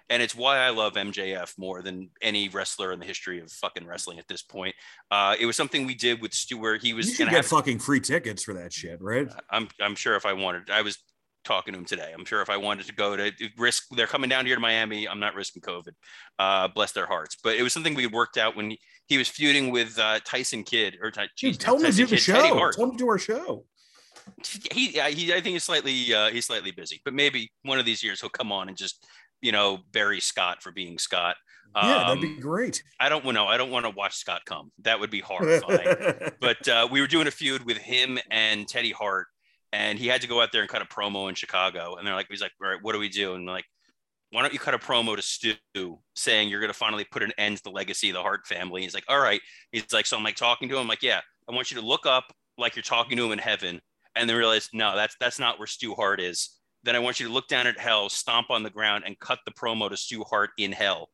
And it's why I love MJF more than any wrestler in the history of fucking wrestling at this point. Uh, it was something we did with Stewart. He You was should going get have. fucking free tickets for that shit, right? I'm I'm sure if I wanted, I was talking to him today. I'm sure if I wanted to go to risk, they're coming down here to Miami. I'm not risking COVID. Uh, bless their hearts. But it was something we worked out when he, he was feuding with uh, Tyson Kidd or Ty, Dude, geez, tell him to do the Kidd, Teddy show. Tell him to do our show. He, he, I think he's slightly, uh, he's slightly busy. But maybe one of these years he'll come on and just, you know, bury Scott for being Scott. yeah, that'd Um, be great. I don't know. I don't want to watch Scott come. That would be horrifying (laughs) but uh, we were doing a feud with him and Teddy Hart, and he had to go out there and cut a promo in Chicago. And they're like, he's like, all right, what do we do? And like, why don't you cut a promo to Stu saying you're going to finally put an end to the legacy of the Hart family? He's like, all right. He's like, so I'm like talking to him, like, yeah, I want you to look up like you're talking to him in heaven, and then realize no, that's that's not where Stu Hart is. Then I want you to look down at hell, stomp on the ground, and cut the promo to Stu Hart in hell.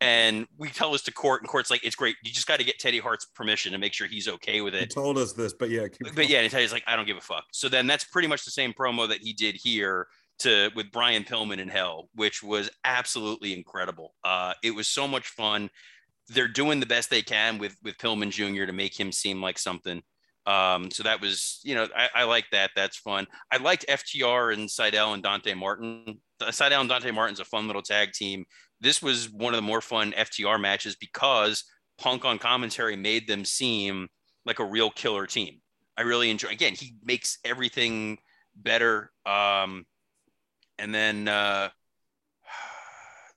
And we tell this to court, and court's like, it's great. You just got to get Teddy Hart's permission to make sure he's okay with He it. told us this, but yeah, But yeah, and Teddy's like, I don't give a fuck. So then that's pretty much the same promo that he did here to with Brian Pillman in Hell, which was absolutely incredible. Uh, it was so much fun. They're doing the best they can with with Pillman Jr. to make him seem like something. Um, so that was, you know, I, I like that. That's fun. I liked FTR and Sydal and Dante Martin. Sydal and Dante Martin's a fun little tag team. This was one of the more fun FTR matches because Punk on commentary made them seem like a real killer team. I really enjoy. Again, he makes everything better. Um, and then uh,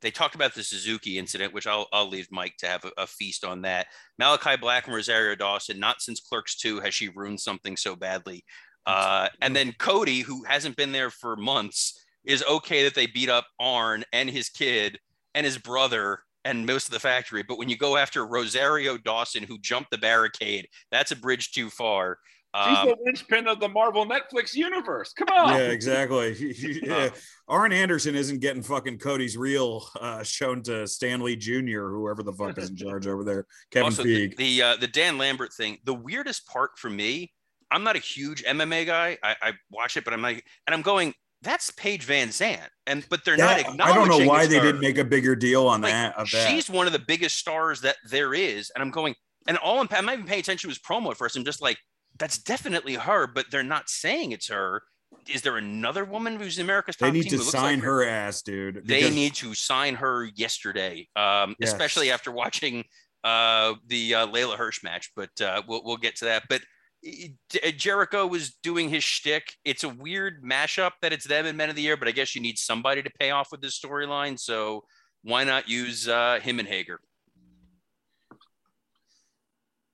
they talked about the Suzuki incident, which I'll, I'll leave Mike to have a, a feast on that. Malakai Black and Rosario Dawson, not since Clerks 2 has she ruined something so badly. Uh, and then Cody, who hasn't been there for months, is okay that they beat up Arn and his kid and his brother and most of the factory. But when you go after Rosario Dawson, who jumped the barricade, that's a bridge too far. She's Um, the linchpin of the Marvel Netflix universe. Come on. Yeah, exactly. (laughs) (laughs) yeah. Arn Anderson isn't getting fucking Cody's reel uh, shown to Stanley Jr. or whoever the fuck is in charge over there. (laughs) Kevin also, the Feige. the, uh, the Dan Lambert thing. The weirdest part for me, I'm not a huge MMA guy. I, I watch it, but I'm like, And I'm going. That's Paige VanZant, and but they're That- not I don't know why they didn't make a bigger deal on Like, that. Of that. She's one of the biggest stars that there is, and I'm going. And all I'm, I'm not even paying attention to his promo at first. I'm just like, that's definitely her, but they're not saying it's her. Is there another woman who's in America's top they need team to sign like her ass, dude. They need to sign her yesterday, um, Yes. especially after watching uh, the uh, Leyla Hirsch match. But uh, we'll we'll get to that. But uh, Jericho was doing his shtick. It's a weird mashup that it's them and Men of the Year, but I guess you need somebody to pay off with this storyline. So why not use uh, him and Hager?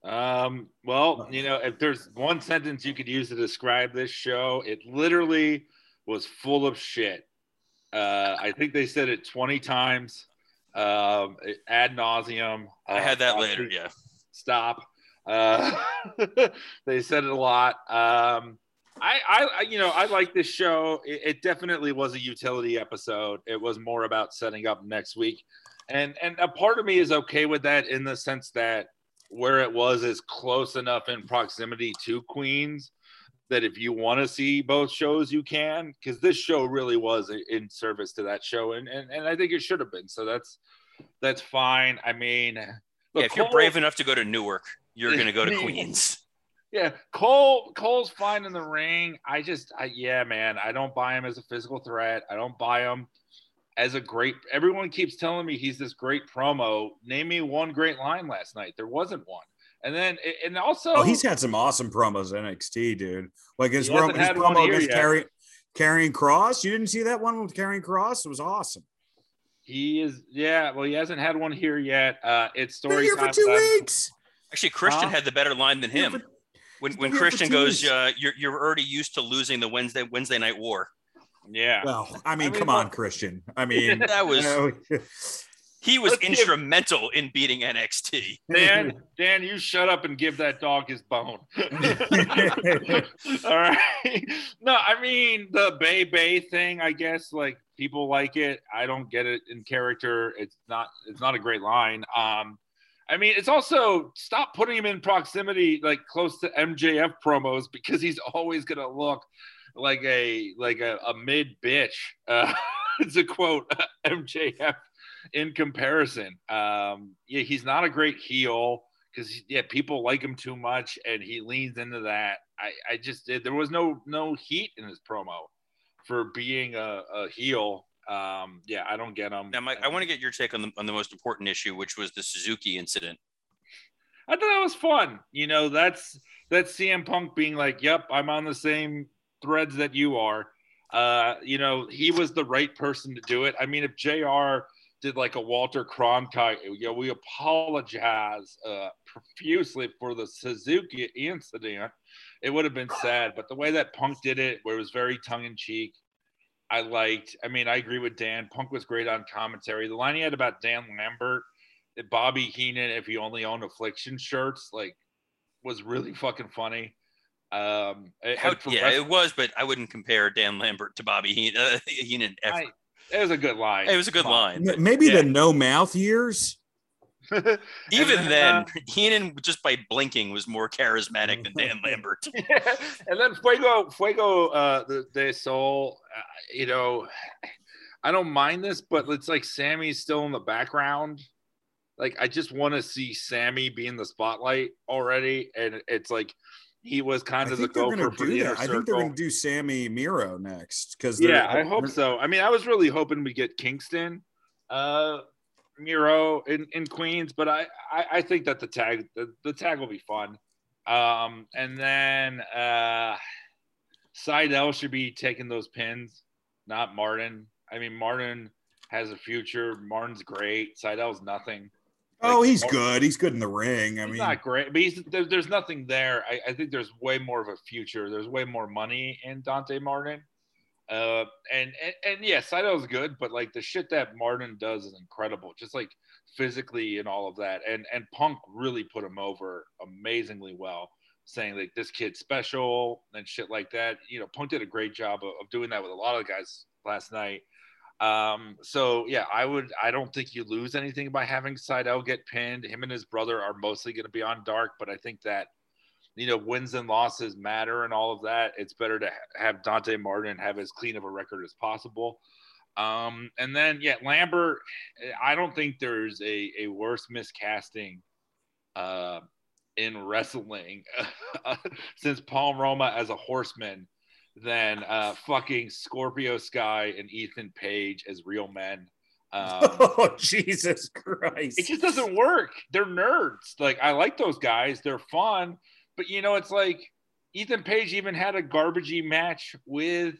Um, well, you know, if there's one sentence you could use to describe this show, it literally was full of shit. Uh, I think they said it 20 times, um, ad nauseum. I had that Uh, later. Yeah. Stop. Uh, (laughs) they said it a lot. Um, I, I, I- you know, I like this show. It, it definitely was a utility episode. It was more about setting up next week, and and a part of me is okay with that in the sense that where it was is close enough in proximity to Queens that if you want to see both shows, you can. Because this show really was in service to that show, and and, and I think it should have been. So that's that's fine. I mean, yeah. look, If you're brave enough to go to Newark, you're going to go to (laughs) Queens. yeah, Cole Cole's fine in the ring. I just, I, yeah, man, I don't buy him as a physical threat. I don't buy him as a great. Everyone keeps telling me he's this great promo. Name me one great line last night. There wasn't one. And then, and also, Oh, he's had some awesome promos in NXT, dude. Like his, He hasn't rom- his promo against yet. Carry, Karrion Kross. You didn't see that one with Karrion Kross? It was awesome. he is, yeah. Well, he hasn't had one here yet. Uh, it's Been story here for time. two with weeks. Actually, Christian Huh? had the better line than him. for- When when Christian goes, uh, you're you're already used to losing the Wednesday Wednesday night war. Yeah. Well, I mean, I mean, come look- on, Christian. I (laughs) mean, That was you know, (laughs) he was Let's give- instrumental in beating NXT. Dan, Dan, you shut up and give that dog his bone. (laughs) All right. No, I mean the Bay Bay thing. I guess like people like it. I don't get it in character. It's not. It's not a great line. Um, I mean, it's also stop putting him in proximity, like close to MJF promos, because he's always gonna look like a like a, a mid bitch. Uh, (laughs) it's a quote (laughs) MJF in comparison. Um, yeah, he's not a great heel because yeah, people like him too much, and he leans into that. I, I just there was no no heat in his promo for being a, a heel. Um, yeah, I don't get him. Now, Mike, I want to get your take on the on the most important issue, which was the Suzuki incident. I thought that was fun. You know, that's that's CM Punk being like, "Yep, I'm on the same threads that you are." Uh, you know, he was the right person to do it. I mean, if Jr. did like a Walter Cronkite, you know, we apologize uh, profusely for the Suzuki incident. It would have been sad, but the way that Punk did it, where it was very tongue in cheek, I liked. I mean, I agree with Dan. Punk was great on commentary. The line he had about Dan Lambert, Bobby Heenan, if he only owned affliction shirts, like was really fucking funny. Um, and How, yeah, it was, but I wouldn't compare Dan Lambert to Bobby Heenan. Uh, (laughs) Heenan ever. I- it was a good line. it was a good line. but Maybe Yeah. the no mouth years. (laughs) Even And then, uh, (laughs) Heenan just by blinking was more charismatic than Dan Lambert. and then Fuego, Fuego, uh, the de Sol, uh, you know, I don't mind this, but it's like Sammy's still in the background. Like I just want to see Sammy be in the spotlight already, and it's like he was kind of the think they're going gopher to for the inner that. I think they're going to do Sammy Miro next because Yeah, I hope so. I mean, I was really hoping we get Kingston, uh, Miro in, in Queens, but I, I, I think that the tag the, the tag will be fun. Um, and then uh, Sydal should be taking those pins, not Martin. I mean, Martin has a future. Martin's great. Sydal's nothing. Oh, Like, he's Martin- good. He's good in the ring. I he's mean, not great, but he's there, there's nothing there. I, I think there's way more of a future. There's way more money in Dante Martin. Uh, and, and and yeah, Sydal's good, but like the shit that Martin does is incredible, just like physically and all of that. And and Punk really put him over amazingly well, saying like this kid's special and shit like that. You know, Punk did a great job of, of doing that with a lot of the guys last night. Um, so yeah, I would I don't think you lose anything by having Sydal get pinned. Him and his brother are mostly gonna be on dark, but I think that you know, wins and losses matter and all of that. It's better to have Dante Martin have as clean of a record as possible. Um, and then yeah, Lambert, I don't think there's a, a worse miscasting uh, in wrestling (laughs) since Paul Roma as a horseman than uh, fucking Scorpio Sky and Ethan Page as real men. (laughs) Um, oh Jesus Christ! it just doesn't work. They're nerds. Like I like those guys. They're fun, but you know, it's like Ethan Page even had a garbagey match with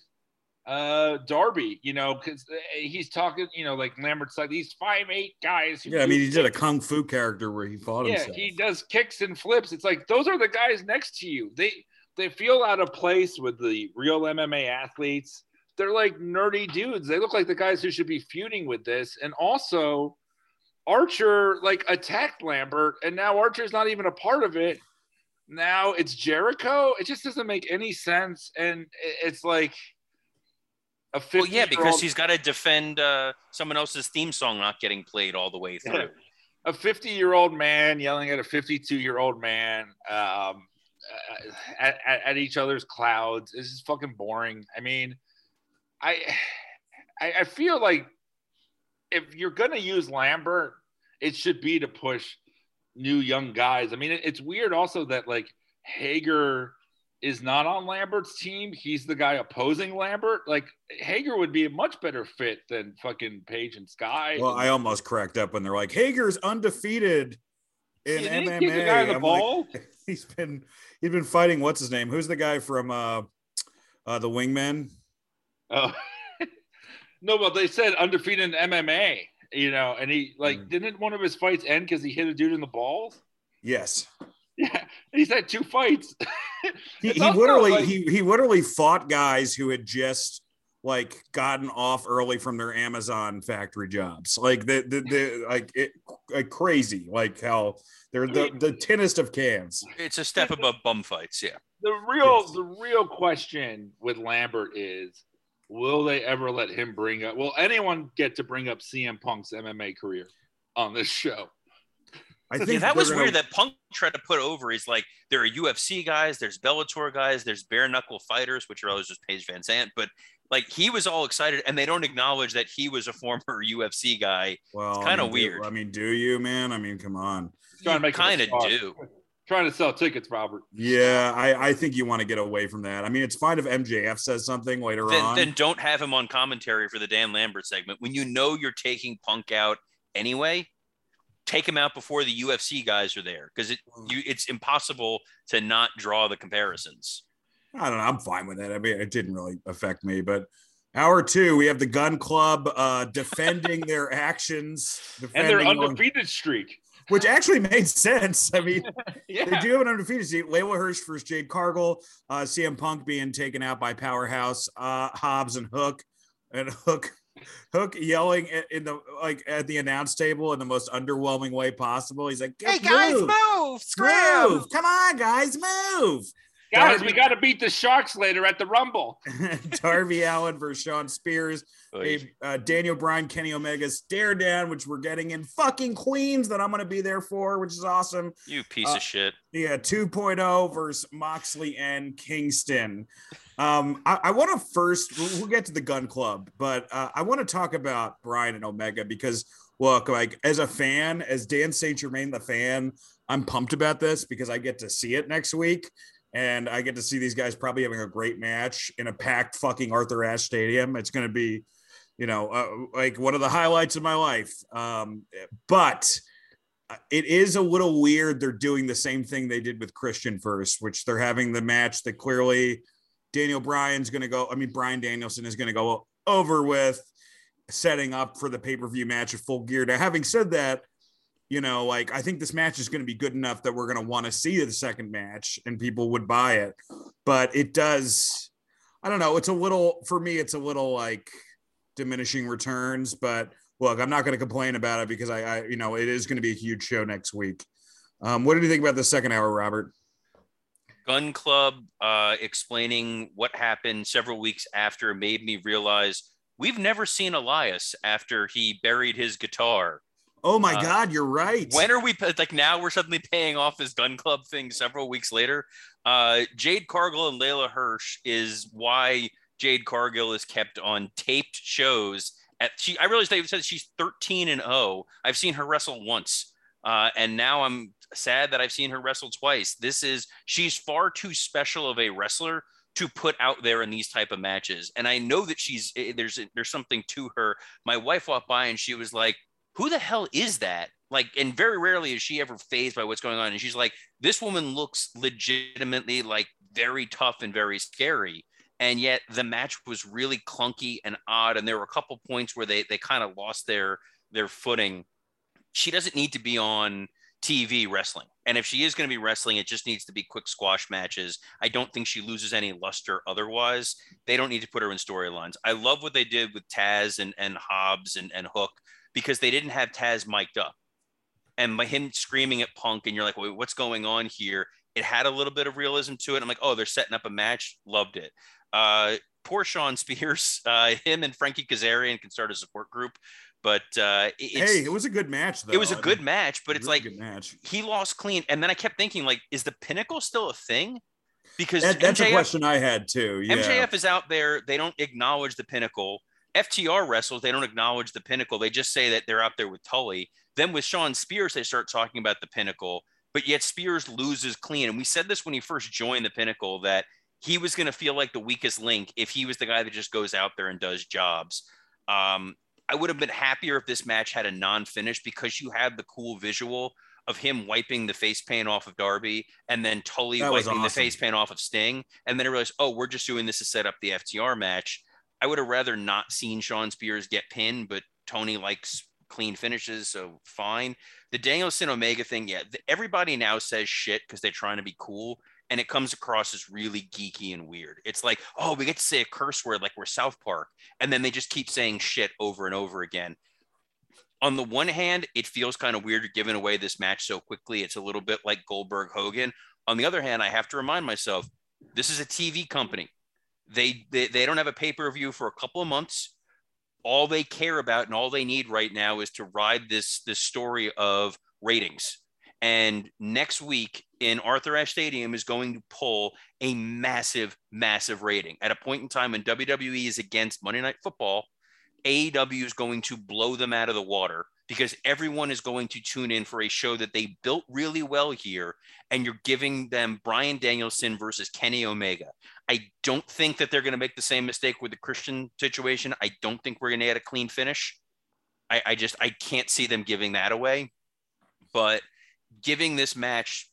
uh Darby. You know, because he's talking. You know, like Lambert's like these five eight guys. who yeah, I mean, he did a kung fu character where he fought him Yeah, himself. he does kicks and flips. It's like those are the guys next to you. They they feel out of place with the real MMA athletes. They're like nerdy dudes. They look like the guys who should be feuding with this. And also, Archer like attacked Lambert, and now Archer's not even a part of it. Now it's Jericho. It just doesn't make any sense. And it's like a 50 Well, yeah, because he's got to defend uh, someone else's theme song not getting played all the way through. a 50 year old man yelling at a 52 year old man um, (sighs) at, at, at each other's clouds. This is fucking boring. I mean, I, (sighs) I, I feel like if you're going to use Lambert, it should be to push new young guys. I mean, it, it's weird also that like Hager is not on Lambert's team. He's the guy opposing Lambert. Like Hager would be a much better fit than fucking Page and Sky. Well, I almost cracked up when they're like, Hager's undefeated in didn't MMA. a guy the I'm like, ball. (laughs) (laughs) he's been he's been fighting. What's his name? Who's the guy from uh, uh the Wingman? Oh. (laughs) no, but they said undefeated in MMA, you know, and he like Mm. didn't one of his fights end because he hit a dude in the balls? Yes, Yeah, he's had two fights. (laughs) he, he literally like- he he literally fought guys who had just like gotten off early from their Amazon factory jobs. Like the the, the like it like crazy. Like how they're the the tinnest of cans. It's a step above bum fights. Yeah. the real Yes. the real question with Lambert is will they ever let him bring up will anyone get to bring up CM Punk's MMA career on this show? I think Yeah, that was gonna- weird that Punk tried to put over. He's like, there are UFC guys, there's Bellator guys, there's bare knuckle fighters, which are always just Paige VanZant, But like he was all excited, and they don't acknowledge that he was a former (laughs) UFC guy. Well, I kinda mean, do- weird. I mean, do you, man? I mean, come on. Trying to make kind of do. (laughs) Trying to sell tickets, Robert. Yeah, I, I think you want to get away from that. I mean, it's fine if MJF says something later Then, on. then don't have him on commentary for the Dan Lambert segment when you know you're taking Punk out anyway. Take him out before the UFC guys are there because it you it's impossible to not draw the comparisons. I don't know. I'm fine with that. I mean, it didn't really affect me. But hour two, we have the Gunn club uh, defending (laughs) their actions, And defending their on- undefeated streak. which actually made sense. I mean, (laughs) Yeah. they do have an undefeated seat. Leyla Hirsch versus Jade Cargill, uh, CM Punk being taken out by Powerhouse, uh, Hobbs and Hook, and Hook. Hook yelling at, in the like at the announce table in the most underwhelming way possible. He's like, "Hey guys, move, move! Come on, guys, move!" Guys, Darby- we got to beat the Sharks later at the Rumble. (laughs) Darby Allin versus Shawn Spears. A uh, Daniel Bryan, Kenny Omega stare down, which we're getting in fucking Queens that I'm going to be there for, which is awesome. You piece Uh, of shit. Yeah, 2.0 versus Moxley and Kingston. Um, I, I want to first, we'll, we'll get to the Gunn Club, but uh, I want to talk about Bryan and Omega because, look, like as a fan, as Dan St. Germain, the fan, I'm pumped about this because I get to see it next week. And I get to see these guys probably having a great match in a packed fucking Arthur Ashe Stadium. It's going to be, you know, uh, like one of the highlights of my life. Um, but uh, it is a little weird. They're doing the same thing they did with Christian first, which they're having the match that clearly Daniel Bryan's going to go. I mean, Bryan Danielson is going to go over with setting up for the pay per view match at full gear. Now, having said that, you know, like I think this match is going to be good enough that we're going to want to see the second match and people would buy it. But it does, I don't know. It's a little, for me, it's a little like diminishing returns. But look, I'm not going to complain about it because I, I, you know, it is going to be a huge show next week. Um, what did you think about the second hour, Robert? Gunn Club uh, explaining what happened several weeks after made me realize we've never seen Elias after he buried his guitar. Oh my Uh, God, you're right. When are we like now? We're suddenly paying off this Gunn Club thing several weeks later. Uh, Jade Cargill and Leyla Hirsch is why Jade Cargill is kept on taped shows. At she, I realized they said she's 13 and 0. I've seen her wrestle once, uh, and now I'm sad that I've seen her wrestle twice. This is she's far too special of a wrestler to put out there in these type of matches. And I know that she's eh, there's there's something to her. My wife walked by and she was like, "Who the hell is that?" Like, and very rarely is she ever fazed by what's going on. And she's like, "This woman looks legitimately like very tough and very scary." And yet the match was really clunky and odd. And there were a couple points where they they kind of lost their their footing. She doesn't need to be on TV wrestling. And if she is going to be wrestling, it just needs to be quick squash matches. I don't think she loses any luster otherwise. They don't need to put her in storylines. I love what they did with Taz and, and Hobbs and, and Hook because they didn't have Taz mic'd up. And by him screaming at Punk, and you're like, Wait, what's going on here? It had a little bit of realism to it. I'm like, oh, they're setting up a match. Loved it. Uh, poor Shawn (laughs) Spears, uh, him and Frankie Kazarian can start a support group. But uh, hey, it was a good match, though. it was a I good mean, match, but it's like good match. he lost clean. And then I kept thinking, like, is the pinnacle still a thing? Because That, that's a question I had too. Yeah. MJF is out there. They don't acknowledge the pinnacle. FTR wrestles. They don't acknowledge the pinnacle. They just say that they're out there with Tully. Then with Shawn Spears, they start talking about the pinnacle. But yet Spears loses clean. And we said this when he first joined the pinnacle that he was going to feel like the weakest link if he was the guy that just goes out there and does jobs. Um, I would have been happier if this match had a non-finish because you have the cool visual of him wiping the face paint off of Darby and then Tully That wiping the face paint off of Sting. And then I realized, oh, we're just doing this to set up the FTR match. I would have rather not seen Shawn Spears get pinned, but Tony likes clean finishes, so fine. The Danielson Omega thing, yeah, th- everybody now says shit because they're trying to be cool, and it comes across as really geeky and weird. It's like, oh, we get to say a curse word like we're South Park, and then they just keep saying shit over and over again. On the one hand, it feels kind of weird giving away this match so quickly. It's a little bit like Goldberg Hogan. On the other hand, I have to remind myself this is a TV company. They, they they don't have a pay-per-view for a couple of months. All they care about and all they need right now is to ride this this story of ratings. And next week in Arthur Ashe Stadium is going to pull a massive, massive rating. At a point in time when WWE is against Monday Night Football, AEW is going to blow them out of the water because everyone is going to tune in for a show that they built really well here. And you're giving them Bryan Danielson versus Kenny Omega. I don't think that they're going to make the same mistake with the Christian situation. I don't think we're going to get a clean finish. I, I just I can't see them giving that away. But giving this match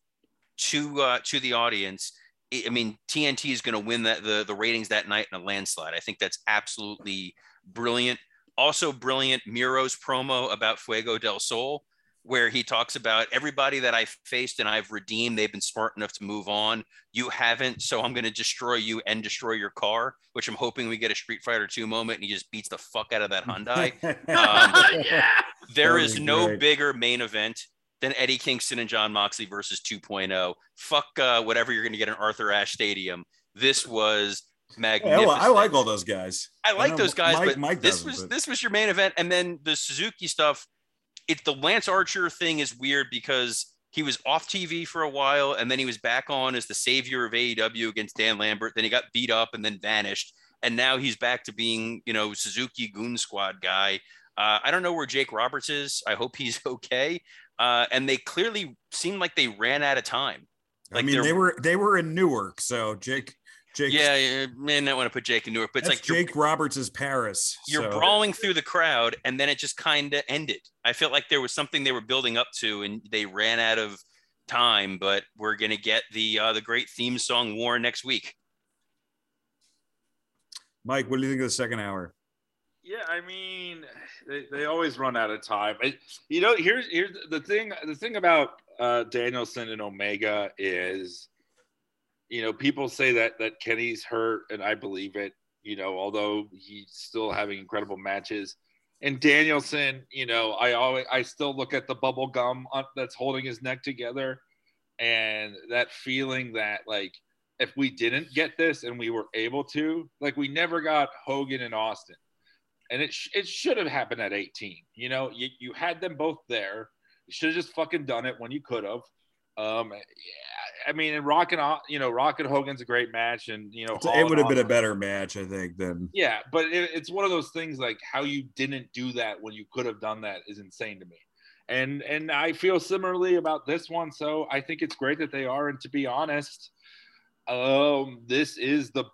to uh, to the audience, I mean TNT is going to win that the the ratings that night in a landslide. I think that's absolutely brilliant. Also brilliant Miro's promo about Fuego del Sol, where he talks about everybody that I've faced and I've redeemed. They've been smart enough to move on. You haven't, so I'm going to destroy you and destroy your car. Which I'm hoping we get a Street Fighter Two moment, and he just beats the fuck out of that Hyundai. (laughs) Um, (laughs) There That'd is be no great. bigger main event than Eddie Kingston and Jon Moxley versus 2.0. Fuck uh, whatever you're going to get in Arthur Ashe Stadium. This was Yeah, I, magnificent. I like all those guys. I like know those guys, Mike- but Mike this was but- this was your main event, and then the Suzuki stuff. It the Lance Archer thing is weird because he was off TV for a while, and then he was back on as the savior of AEW against Dan Lambert. Then he got beat up and then vanished, and now he's back to being you know Suzuki Goon Squad guy. Uh, I don't know where Jake Roberts is. I hope he's (laughs) okay. Uh, and they clearly seemed like they ran out of time. I mean, they were they were in Newark, so Jake Jake Yeah, yeah, man, I want to put Jake in Newark, but it's like Jake Roberts is Paris. you're so- brawling through the crowd and then it just kind of ended i felt like there was something they were building up to and they ran out of time but we're going to get the uh, the great theme song war next week Mike, what do you think of the second hour? Yeah, I mean, they, they always run out of time. I, you know, here's here's the thing. The thing about uh, Danielson and Omega is, you know, people say that that Kenny's hurt, and I believe it. You know, although he's still having incredible matches, and Danielson, you know, I always I still look at the bubble gum on, that's holding his neck together, and that feeling that like if we didn't get this and we were able to, like we never got Hogan and Austin and it, sh- it should have happened at 18. You know, you, you had them both there. You should have just fucking done it when you could have. Um, yeah, I mean, and Rock and you know, Rock and Hogan's a great match, and you know, It would have been a better match, I think, than Yeah, but it, it's one of those things like how you didn't do that when you could have done that is insane to me. And and I feel similarly about this one. So I think it's great that they are. And to be honest, um, this is the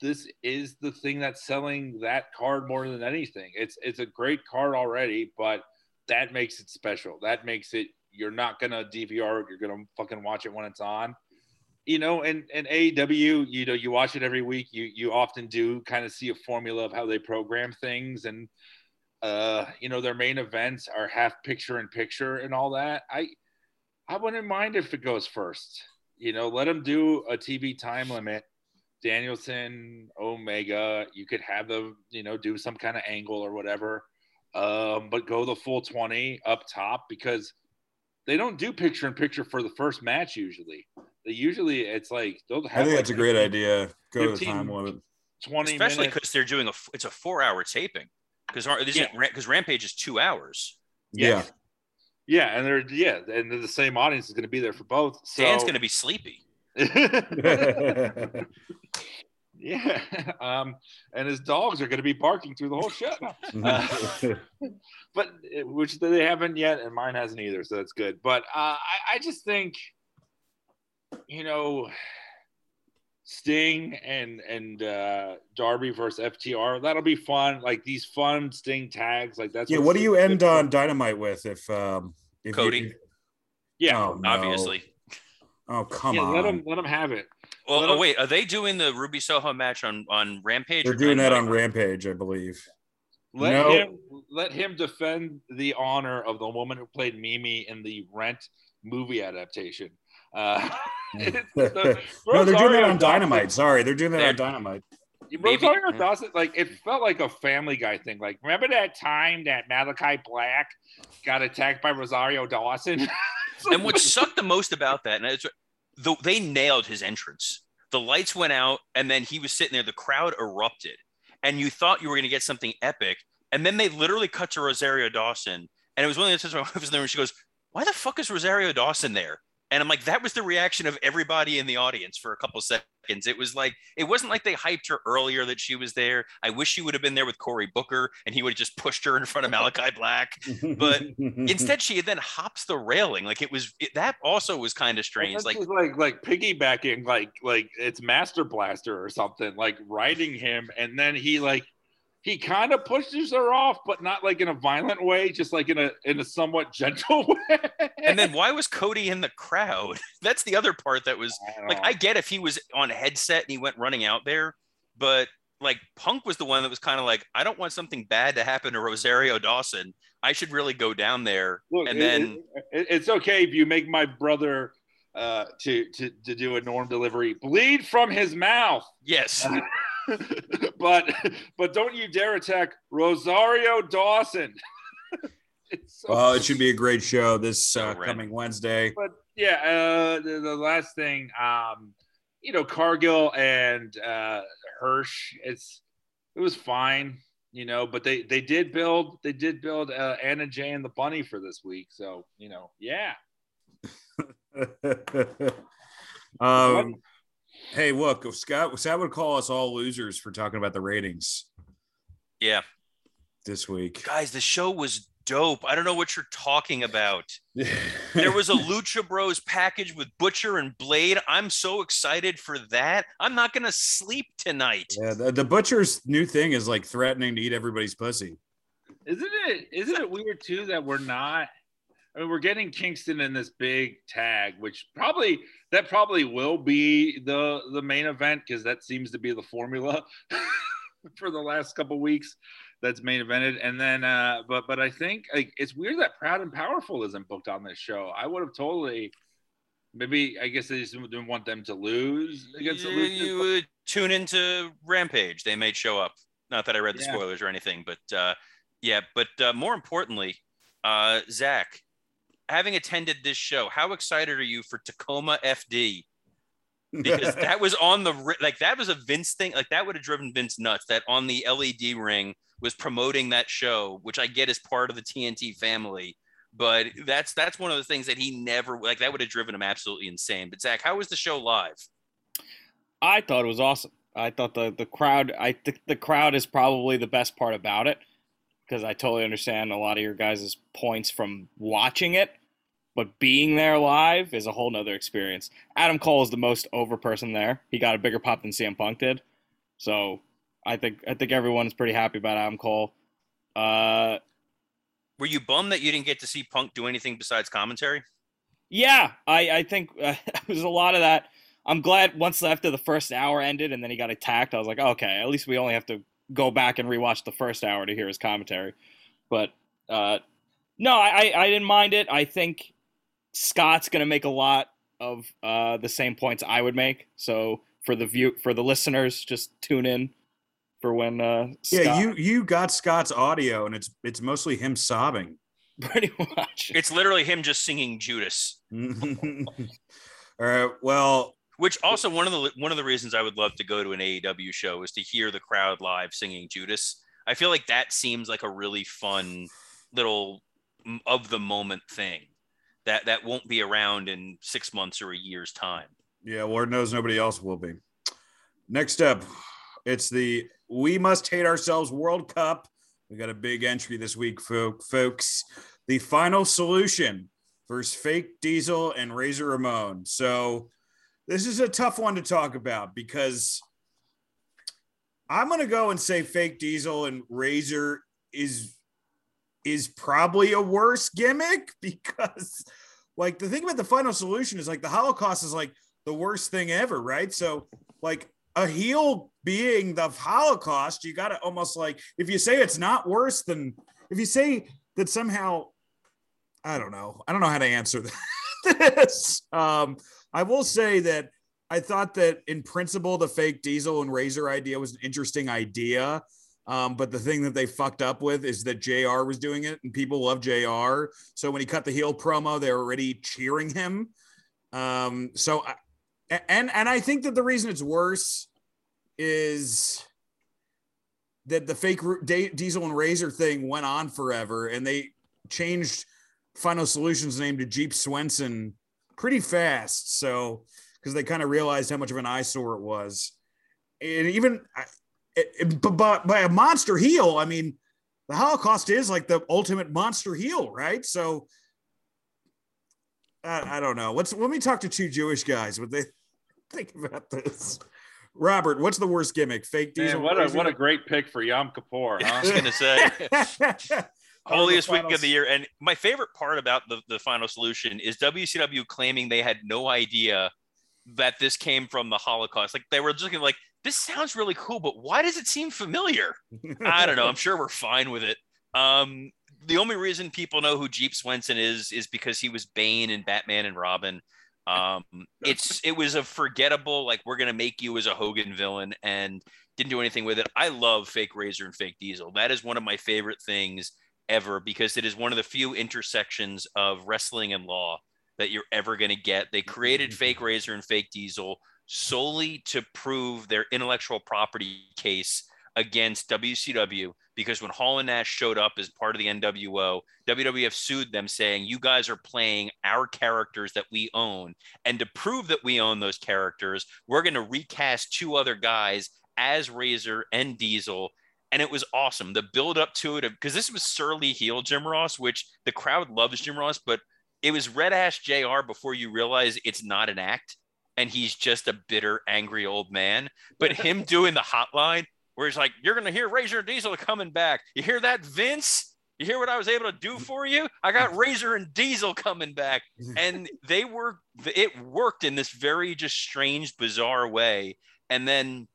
this is the thing that's selling that card more than anything. It's it's a great card already, but that makes it special. That makes it you're not gonna DVR. You're gonna fucking watch it when it's on. You know, and and AEW, you know, you watch it every week. You you often do kind of see a formula of how they program things, and uh, you know, their main events are half picture in picture and all that. I I wouldn't mind if it goes first. You know, let them do a TV time limit. Danielson, Omega, you could have them, you know, do some kind of angle or whatever. Um, but go the full 20 up top because they don't do picture in picture for the first match usually. They usually it's like they'll have I think like that's a great 15, idea. Go to the 15 time limit. 20 especially because they're doing a it's a four hour taping because Yeah. because rampage is two hours Yeah. Yeah, and they're yeah, and the same audience is going to be there for both. So dan's going to be sleepy (laughs) (laughs) (laughs) yeah, (laughs) um, and his dogs are going to be barking through the whole show. Uh, (laughs) but uh, which they haven't yet, and mine hasn't either, so that's good. But uh, I, I just think, you know, Sting and and uh, Darby versus FTR, that'll be fun. Like these fun Sting tags, like that's yeah, what do you good end for. on Dynamite with if um if Cody. You, Yeah, oh, no. obviously Oh come yeah, on. let them let them have it. Well Let oh, 'em- wait are they doing the ruby soho match on on rampage They're doing that on Rampage, I believe. Let No. him let him defend the honor of the woman who played Mimi in the Rent movie adaptation. Uh, (laughs) the- (laughs) no, they're doing that on Dynamite. Dawson- Sorry, they're doing that They're- on Dynamite. Maybe- Rosario Dawson, like it felt like a Family Guy thing. Like, remember that time that Malakai Black got attacked by Rosario Dawson? (laughs) and what sucked the most about that, and it's, the, they nailed his entrance. The lights went out, and then he was sitting there. The crowd erupted, and you thought you were going to get something epic. And then they literally cut to Rosario Dawson, and it was one of the times my (laughs) wife was there, and she goes, "Why the fuck is Rosario Dawson there?" And I'm like, that was the reaction of everybody in the audience for a couple seconds. It was like, it wasn't like they hyped her earlier that she was there. I wish she would have been there with Cory Booker, and he would have just pushed her in front of Malakai Black. But (laughs) Instead, she then hops the railing. Like it was it, that also was kind of strange. Like, Like like like piggybacking, like like it's Master Blaster or something, like riding him, and then he like he kind of pushes her off, but not like in a violent way, just like in a in a somewhat (laughs) gentle way. and then why was Cody in the crowd? (laughs) That's the other part that was I like know. I get if he was on a headset and he went running out there, but like Punk was the one that was kind of like, I don't want something bad to happen to Rosario Dawson. I should really go down there. Look, and it- then it- it's okay if you make my brother uh, to to to do a norm delivery bleed from his mouth, yes, (laughs) (laughs) but but don't you dare attack Rosario Dawson. (laughs) It's so Well, it should be a great show this uh, random. coming Wednesday. but yeah, uh, the, the last thing, um, you know, Cargill and uh, Hirsch, it's it was fine, you know, but they they did build they did build uh, Anna Jay and the Bunny for this week, so you know, yeah. (laughs) um, hey, look, Scott Scott would call us all losers for talking about the ratings Yeah. this week. Guys, the show was dope. I don't know what you're talking about. (laughs) There was a Lucha Bros package with Butcher and Blade. I'm so excited for that. I'm not going to sleep tonight. yeah, the, the butcher's new thing is like threatening to eat everybody's pussy. Isn't it isn't it weird too that we're not I mean we're getting Kingston in this big tag, which probably that probably will be the the main event because that seems to be the formula (laughs) for the last couple weeks that's main evented. And then uh but but I think like it's weird that Proud and Powerful isn't booked on this show. I would have totally maybe I guess they just didn't want them to lose against the You, you would tune into Rampage. They may show up. Not that I read the Yeah. spoilers or anything, but uh, yeah. But uh, more importantly, uh, Zach, having attended this show, how excited are you for Tacoma FD? (laughs) because that was on the ri- like that was a Vince thing. Like that would have driven Vince nuts. That on the LED ring was promoting that show, which I get as part of the TNT family. But that's that's one of the things that he never like. That would have driven him absolutely insane. But Zach, how was the show live? I thought it was awesome. I thought the the crowd. I think the crowd is probably the best part about it because I totally understand a lot of your guys' points from watching it, but being there live is a whole nother experience. Adam Cole is the most over person there. He got a bigger pop than CM Punk did, so I think I think everyone is pretty happy about Adam Cole. Uh, Were you bummed that you didn't get to see Punk do anything besides commentary? Yeah, I, I think (laughs) uh, there's a lot of that. I'm glad once after the first hour ended and then he got attacked, I was like, okay, at least we only have to go back and rewatch the first hour to hear his commentary. But uh, no, I, I I didn't mind it. I think Scott's gonna make a lot of uh, the same points I would make. So for the view for the listeners, just tune in for when uh, yeah, you you got Scott's audio, and it's it's mostly him sobbing. (laughs) pretty much. It's literally him just singing Judas. (laughs) All right. Well, Which also one of the one of the reasons I would love to go to an AEW show is to hear the crowd live singing Judas. I feel like that seems like a really fun little of the moment thing that that won't be around in six months or a year's time. yeah, Lord knows nobody else will be. Next up, it's the We Must Hate Ourselves World Cup. We got a big entry this week, fo- folks. The final solution versus Fake Diesel and Razor Ramon. So this is a tough one to talk about because I'm going to go and say Fake Diesel and Razor is is probably a worse gimmick (laughs) because like the thing about the final solution is like the Holocaust is like the worst thing ever, right? So like a heel being the Holocaust, you got to almost like if you say it's not worse than if you say that somehow I don't know. I don't know how to answer (laughs) this. Um, I will say that I thought that in principle the fake diesel and razor idea was an interesting idea. Um, but the thing that they fucked up with is that JR was doing it and people love JR. So when he cut the heel promo, they're already cheering him. Um, so I, and and I think that the reason it's worse is that the fake Diesel and Razor thing went on forever, and they changed Final Solutions name to Jeep Swenson pretty fast. So because they kind of realized how much of an eyesore it was, and even but by, by a monster heel, I mean the Holocaust is like the ultimate monster heel, right? So I, I don't know. Let's let me talk to two Jewish guys. What they (laughs) think about this? Robert, what's the worst gimmick? Fake diesel. Man, what a what a great pick for Yom Kippur, (laughs) I was gonna say (laughs) holiest week of the year. And my favorite part about the, the final solution is WCW claiming they had no idea that this came from the Holocaust. Like they were just like, this sounds really cool, but why does it seem familiar? (laughs) I don't know. I'm sure we're fine with it. Um, the only reason people know who Jeep Swenson is is because he was Bane in Batman and Robin. Um, it's it was a forgettable like we're gonna make you as a Hogan villain and didn't do anything with it. I love fake Razor and fake Diesel. That is one of my favorite things ever because it is one of the few intersections of wrestling and law that you're ever going to get. They created fake (laughs) Razor and fake Diesel solely to prove their intellectual property case against WCW because when Hall and Nash showed up as part of the NWO, WWF sued them saying, You guys are playing our characters that we own. And to prove that we own those characters, we're going to recast two other guys as Razor and Diesel. And it was awesome. The build up to it, because this was surly heel Jim Ross, which the crowd loves Jim Ross, but it was Red Ash JR before you realize it's not an act and he's just a bitter, angry old man. But him (laughs) doing the hotline where he's like, You're going to hear Razor and Diesel coming back. You hear that, Vince? You hear what I was able to do for you? I got (laughs) Razor and Diesel coming back. And they were, it worked in this very just strange, bizarre way. And then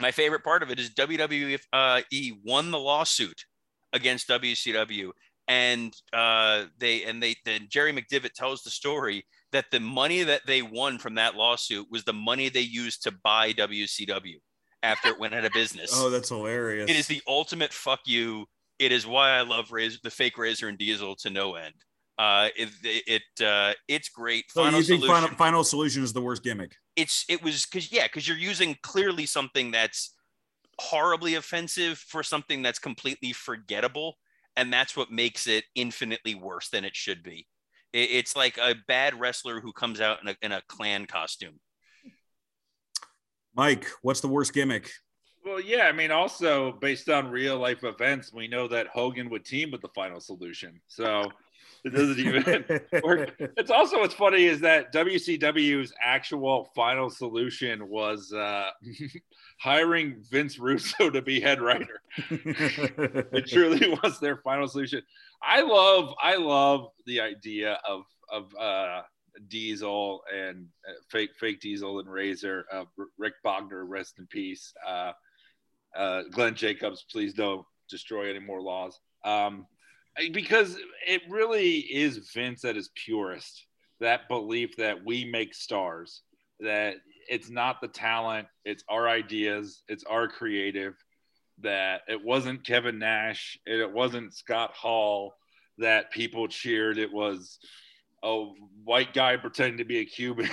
my favorite part of it is WWE uh, won the lawsuit against WCW. And uh, they and they then Jerry McDevitt tells the story that the money that they won from that lawsuit was the money they used to buy WCW after it went out of business. Oh, that's hilarious. It is the ultimate fuck you. It is why I love Razor, the fake Razor and Diesel to no end. Uh, it it uh, it's great. So Final you think solution. final, final solution is the worst gimmick? It's it was because yeah, because you're using clearly something that's horribly offensive for something that's completely forgettable, and that's what makes it infinitely worse than it should be. It, it's like a bad wrestler who comes out in a in a Klan costume. Mike, what's the worst gimmick? Well, yeah, I mean, also based on real life events, we know that Hogan would team with the final solution. So it doesn't even (laughs) work. It's also what's funny is that WCW's actual final solution was uh, (laughs) hiring Vince Russo to be head writer. (laughs) it truly was their final solution. I love, I love the idea of of uh, Diesel and uh, fake fake Diesel and Razor. Uh, Rick Bogner, rest in peace. Uh, uh, Glenn Jacobs, please don't destroy any more laws. Um, because it really is Vince at his purest. That belief that we make stars, that it's not the talent, it's our ideas, it's our creative. That it wasn't Kevin Nash, and it wasn't Scott Hall that people cheered. It was a white guy pretending to be a Cuban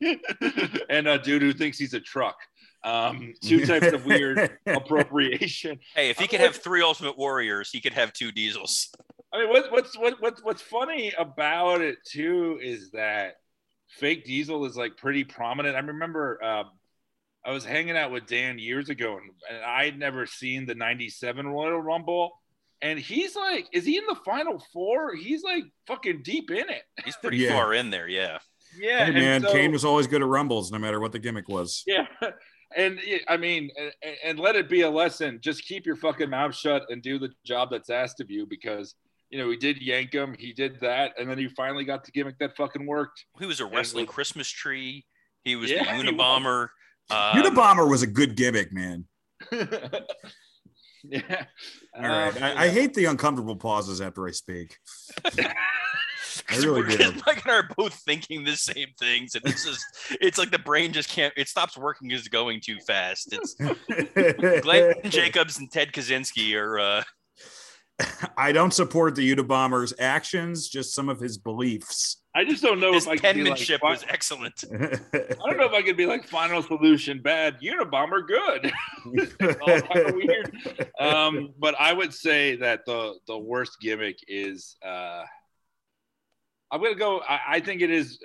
(laughs) and a dude who thinks he's a truck. Um, two (laughs) types of weird appropriation. Hey, if he could have three Ultimate Warriors, he could have two Diesels. I mean, what, what's what, what what's funny about it too is that fake Diesel is like pretty prominent. I remember um, I was hanging out with Dan years ago, and, and I'd never seen the '97 Royal Rumble. And he's like, is he in the final four? He's like fucking deep in it. He's pretty Yeah. far in there, yeah. Yeah, Hey, man, so- Kane was always good at rumbles, no matter what the gimmick was. Yeah. And I mean, and, and let it be a lesson. Just keep your fucking mouth shut and do the job that's asked of you because, you know, he did Yankem, he did that, and then he finally got the gimmick that fucking worked. He was a wrestling Christmas tree. He was Yeah, the he Unabomber. Um, (laughs) Unabomber was a good gimmick, man. (laughs) yeah. All right. Um, I, I hate the uncomfortable pauses after I speak. (laughs) I really we're- do. Mike and I are both thinking the same things, and it's just it's like the brain just can't it stops working Is going too fast. It's Glenn Jacobs and Ted Kaczynski are uh (laughs) I don't support the Unabomber's actions, just some of his beliefs. I just don't know his if I could like, penmanship was excellent. (laughs) I don't know if I could be like final solution bad, Unabomber good. It's (laughs) all kind of weird. Um, but I would say that the the worst gimmick is uh, I'm gonna go. I, I think it is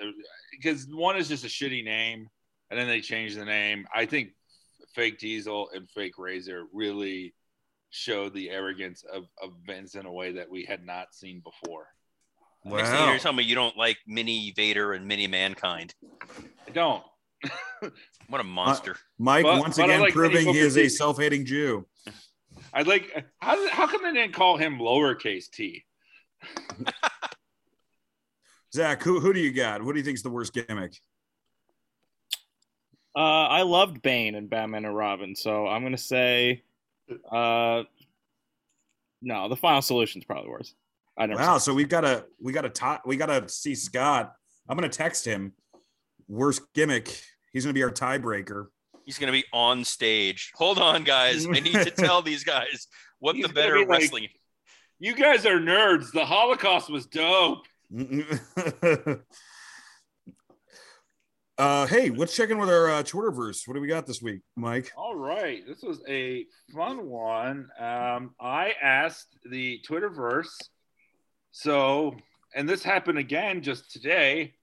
because one is just a shitty name, and then they changed the name. I think fake Diesel and fake Razor really showed the arrogance of, of Vince in a way that we had not seen before. Next thing Wow. you're telling me you don't like Mini Vader and Mini Mankind. I don't. (laughs) What a monster. Mike But- once but again like proving he is a self-hating Jew. I'd like. How, how come they didn't call him lowercase t? (laughs) Zach, who, who do you got? What do you think is the worst gimmick? Uh, I loved Bane and Batman and Robin, so I'm gonna say, uh, no, the final solution is probably worse. I never. Wow, so we've got to we got to top we got to see Scott. I'm gonna text him. Worst gimmick. He's gonna be our tiebreaker. He's going to be on stage. Hold on, guys. I need to (laughs) tell these guys what He's the better be like- wrestling. You guys are nerds. The Holocaust was dope. (laughs) uh, hey, let's check in with our uh, Twitterverse. What do we got this week, Mike? All right, this was a fun one. Um, I asked the Twitterverse, so and this happened again just today,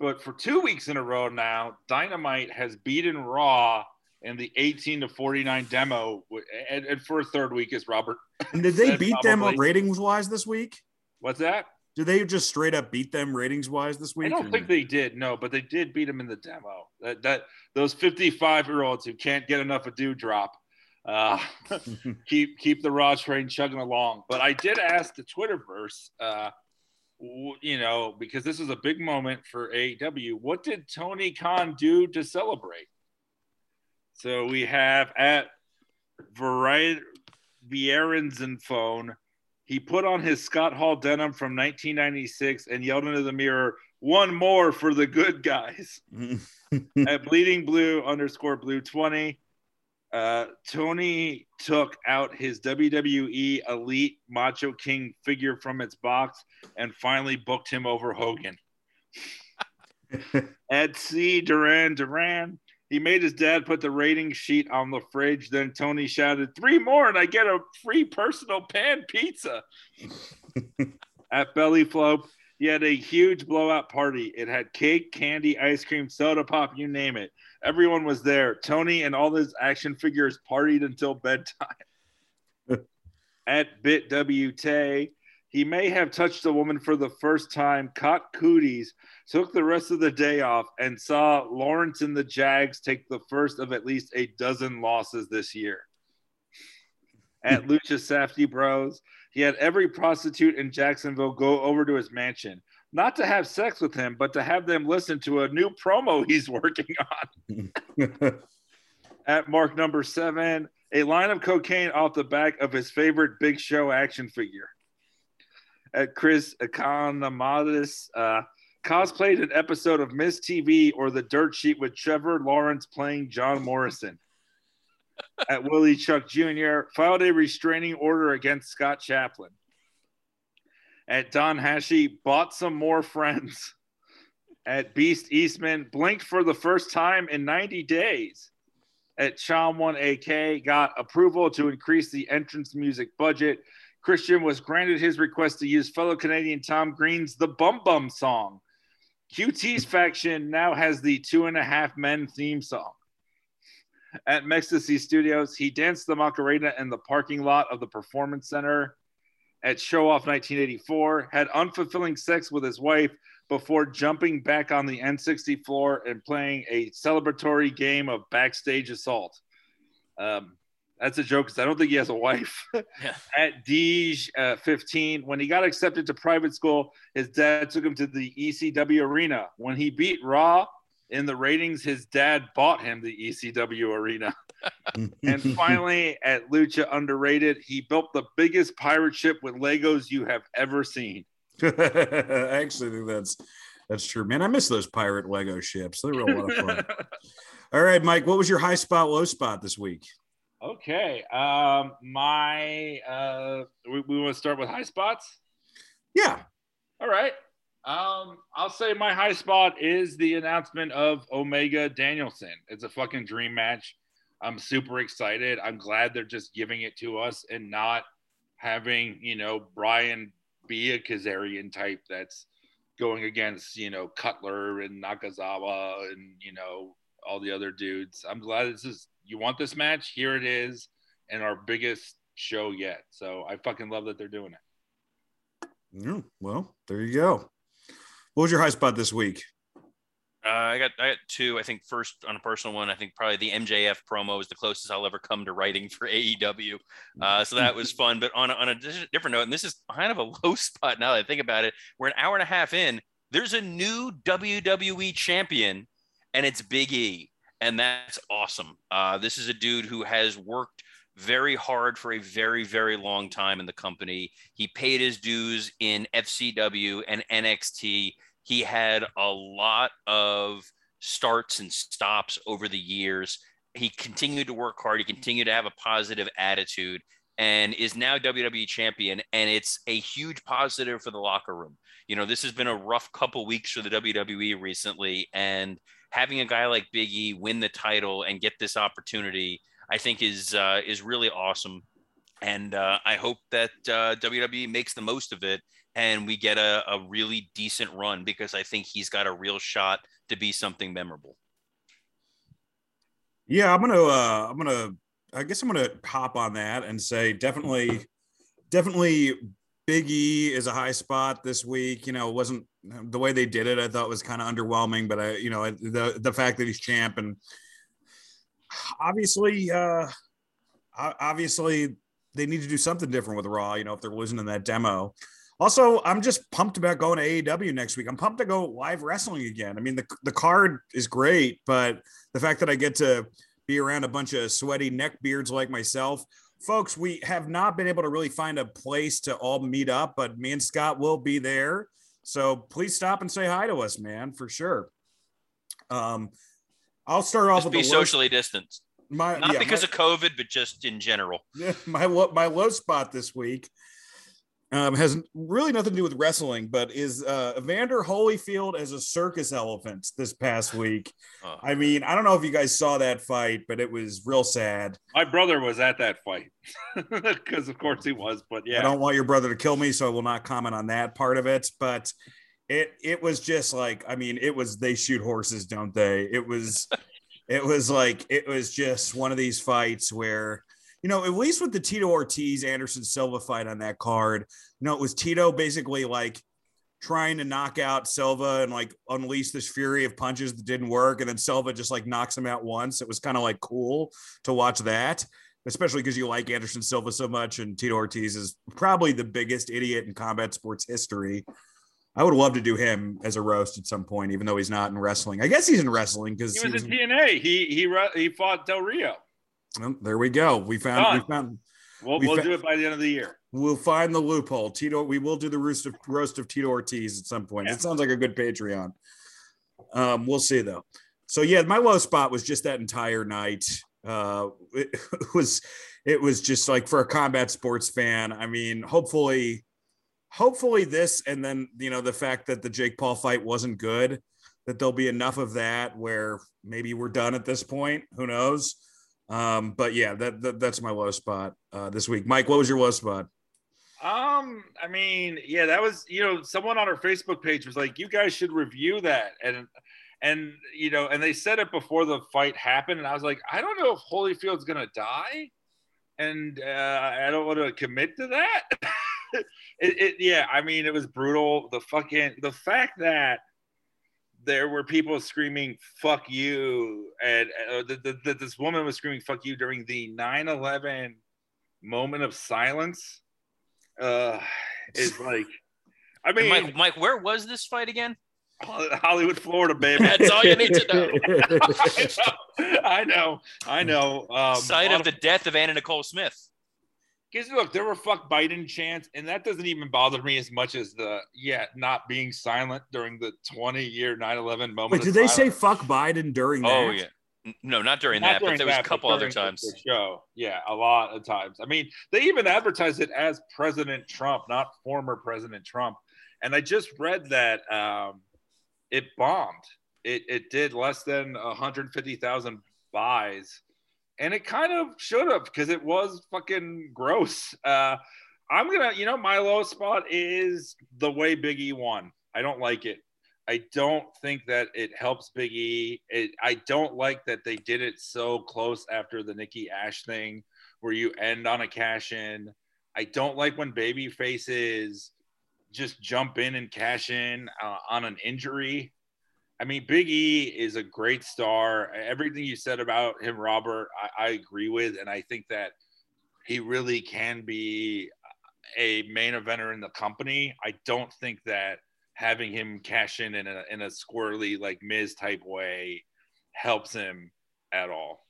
but for two weeks in a row now, Dynamite has beaten Raw in the 18 to 49 demo, and, and for a third week is Robert. And did they beat them probably- ratings wise this week? What's that? Did they just straight up beat them ratings wise this week? I don't think they did, no, but they did beat them in the demo. That that those 55 year olds who can't get enough of Dewdrop, uh, (laughs) keep keep the Raw train chugging along. But I did ask the Twitterverse, uh, w- you know, because this is a big moment for AEW. What did Tony Khan do to celebrate? So we have at Variety Vieren's and phone. He put on his Scott Hall denim from 1996 and yelled into the mirror, "One more for the good guys." (laughs) At Bleeding Blue underscore Blue 20, uh, Tony took out his WWE Elite Macho King figure from its box and finally booked him over Hogan. (laughs) At C Duran Duran, he made his dad put the rating sheet on the fridge. Then Tony shouted, Three more, and I get a free personal pan pizza. (laughs) At Belly Float, he had a huge blowout party. It had cake, candy, ice cream, soda pop, you name it. Everyone was there. Tony and all his action figures partied until bedtime. (laughs) At Bit WT, he may have touched a woman for the first time, caught cooties, took the rest of the day off, and saw Lawrence and the Jags take the first of at least a dozen losses this year. At hmm. Lucha Safety Bros, he had every prostitute in Jacksonville go over to his mansion, not to have sex with him, but to have them listen to a new promo (laughs) he's working on. (laughs) At mark number seven, a line of cocaine off the back of his favorite Big Show action figure. At Chris Economatis, uh, cosplayed an episode of MizTV or The Dirt Sheet with Trevor Lawrence playing John Morrison. (laughs) At Willie Chuck Jr., filed a restraining order against Scott Chaplin. At Don Hashi, bought some more friends. At Beast Eastman, blinked for the first time in 90 days. At Chom 1AK, got approval to increase the entrance music budget. Christian was granted his request to use fellow Canadian Tom Green's The Bum Bum song. QT's (laughs) faction now has the Two and a Half Men theme song. At Mextasy Studios, he danced the Macarena in the parking lot of the Performance Center. At Show Off 1984, had unfulfilling sex with his wife before jumping back on the N60 floor and playing a celebratory game of backstage assault. Um, that's a joke because I don't think he has a wife. (laughs) Yeah. At Deej uh, 15, when he got accepted to private school, his dad took him to the ECW arena. When he beat Raw in the ratings, his dad bought him the ECW arena. (laughs) and finally, at Lucha Underrated, he built the biggest pirate ship with Legos you have ever seen. (laughs) I actually think that's that's true, man. I miss those pirate Lego ships. They're a real lot of fun. All right, Mike. What was your high spot, low spot this week? Okay. Um, my uh, we, we want to start with high spots. Yeah. All right. Um, I'll say my high spot is the announcement of Omega Danielson. It's a fucking dream match. I'm super excited. I'm glad they're just giving it to us and not having, you know, Bryan be a Kazarian type that's going against, you know, Cutler and Nakazawa and, you know, all the other dudes. I'm glad this is you want this match, here it is, and our biggest show yet. So I fucking love that they're doing it. Yeah, well, there you go. What was your high spot this week? Uh, I got I got two. I think first on a personal one, I think probably the MJF promo is the closest I'll ever come to writing for AEW. Uh, so that was fun. But on a, on a different note, and this is kind of a (laughs) low spot now that I think about it. We're an hour and a half in. There's a new WWE champion, and it's Big E, and that's awesome. Uh, this is a dude who has worked very hard for a very very long time in the company. He paid his dues in FCW and NXT he had a lot of starts and stops over the years. He continued to work hard. He continued to have a positive attitude. and is now WWE champion. And it's a huge positive for the locker room. You know, this has been a rough couple weeks for the WWE recently. And having a guy like Big E win the title and get this opportunity, I think is uh, is really awesome. And uh, I hope that uh, WWE makes the most of it and we get a, a really decent run because I think he's got a real shot to be something memorable. Yeah, I'm gonna. Uh, I'm gonna. I guess I'm gonna hop on that and say definitely, definitely. Big E is a high spot this week. You know, it wasn't the way they did it. I thought was kind of underwhelming, but I, you know, the the fact that he's champ and obviously, uh, obviously they need to do something different with Raw. You know, if they're losing in that demo. Also, I'm just pumped about going to AEW next week. I'm pumped to go live wrestling again. I mean, the, the card is great, but the fact that I get to be around a bunch of sweaty neck beards like myself, folks, we have not been able to really find a place to all meet up, but me and Scott will be there. So please stop and say hi to us, man, for sure. Um, I'll start off just with be socially low, distanced. My, Not yeah, because my, of COVID, but just in general. Yeah, (laughs) my my low spot this week um, has really nothing to do with wrestling, but is uh, Evander Holyfield as a circus elephant this past week. Uh, I mean, I don't know if you guys saw that fight, but it was real sad. My brother was at that fight (laughs) because, of course, he was. But yeah, I don't want your brother to kill me, so I will not comment on that part of it. But it it was just like, I mean, it was they shoot horses, don't they? It was. it was like it was just one of these fights where you know, at least with the Tito Ortiz Anderson Silva fight on that card, you know, it was Tito basically like trying to knock out Silva and like unleash this fury of punches that didn't work. And then Silva just like knocks him out once. It was kind of like cool to watch that, especially because you like Anderson Silva so much. And Tito Ortiz is probably the biggest idiot in combat sports history. I would love to do him as a roast at some point, even though he's not in wrestling. I guess he's in wrestling because he was in TNA. He he he fought Del Rio. Well, there we go. We found. Done. We found. We'll, we we'll fa- do it by the end of the year. We'll find the loophole. Tito. We will do the roast of roast of Tito Ortiz at some point. Yeah. It sounds like a good Patreon. Um, we'll see though. So yeah, my low spot was just that entire night. Uh, it, it (laughs) was it was just like for a combat sports fan. I mean, hopefully, hopefully this, and then you know the fact that the Jake Paul fight wasn't good, that there'll be enough of that where maybe we're done at this point. Who knows? Um, but yeah, that, that that's my low spot uh, this week. Mike, what was your low spot? Um, I mean, yeah, that was you know, someone on our Facebook page was like, you guys should review that, and and you know, and they said it before the fight happened, and I was like, I don't know if Holyfield's gonna die, and uh, I don't want to commit to that. (laughs) it, it, yeah, I mean, it was brutal. The fucking the fact that there were people screaming "fuck you," and uh, the, the, the, this woman was screaming "fuck you" during the 9/11 moment of silence. Uh, is (laughs) like, I mean, Mike, Mike, where was this fight again? Hollywood, Florida, baby. That's all you need to (laughs) know. I know, I know. Um, Site of the death of Anna Nicole Smith. Because look, there were fuck Biden chants, and that doesn't even bother me as much as the yeah not being silent during the 20 year 9/11 moment. Wait, did they say fuck Biden during that? Oh yeah, no, not during not that, during but there was that, a couple other times. The show, yeah, a lot of times. I mean, they even advertised it as President Trump, not former President Trump. And I just read that um, it bombed. It it did less than 150,000 buys and it kind of should have because it was fucking gross. Uh, I'm gonna, you know, my low spot is the way Biggie won. I don't like it. I don't think that it helps Biggie. It, I don't like that they did it so close after the Nikki Ash thing, where you end on a cash in. I don't like when baby faces just jump in and cash in uh, on an injury. I mean, Big E is a great star. Everything you said about him, Robert, I, I, agree with, and I think that he really can be a main eventer in the company. I don't think that having him cash in in a, in a squirrely like Miz type way helps him at all.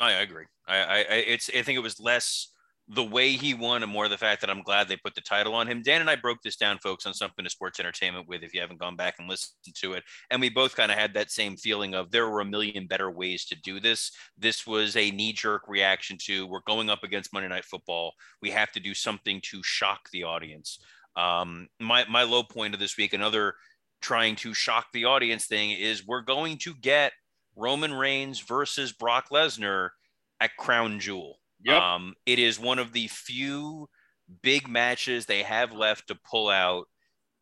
I agree. I, I it's I think it was less the way he won and more the fact that I'm glad they put the title on him. Dan and I broke this down, folks, on something to sports entertainment with if you haven't gone back and listened to it. And we both kind of had that same feeling of there were a million better ways to do this. This was a knee jerk reaction to we're going up against Monday Night Football. We have to do something to shock the audience. Um, my, my low point of this week, another trying to shock the audience thing is we're going to get Roman Reigns versus Brock Lesnar at Crown Jewel. Yep. Um, it is one of the few big matches they have left to pull out,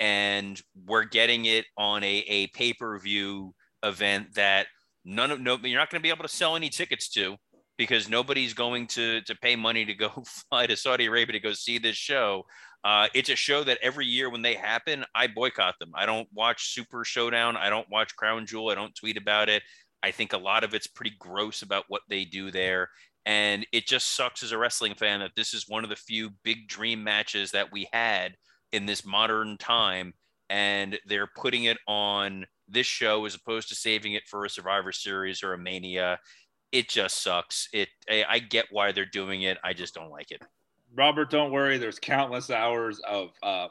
and we're getting it on a, a pay per view event that none of no you're not going to be able to sell any tickets to because nobody's going to to pay money to go (laughs) fly to Saudi Arabia to go see this show. Uh, it's a show that every year when they happen, I boycott them. I don't watch Super Showdown. I don't watch Crown Jewel. I don't tweet about it. I think a lot of it's pretty gross about what they do there. And it just sucks as a wrestling fan that this is one of the few big dream matches that we had in this modern time. And they're putting it on this show as opposed to saving it for a Survivor Series or a Mania. It just sucks. It I, I get why they're doing it. I just don't like it. Robert, don't worry. There's countless hours of uh,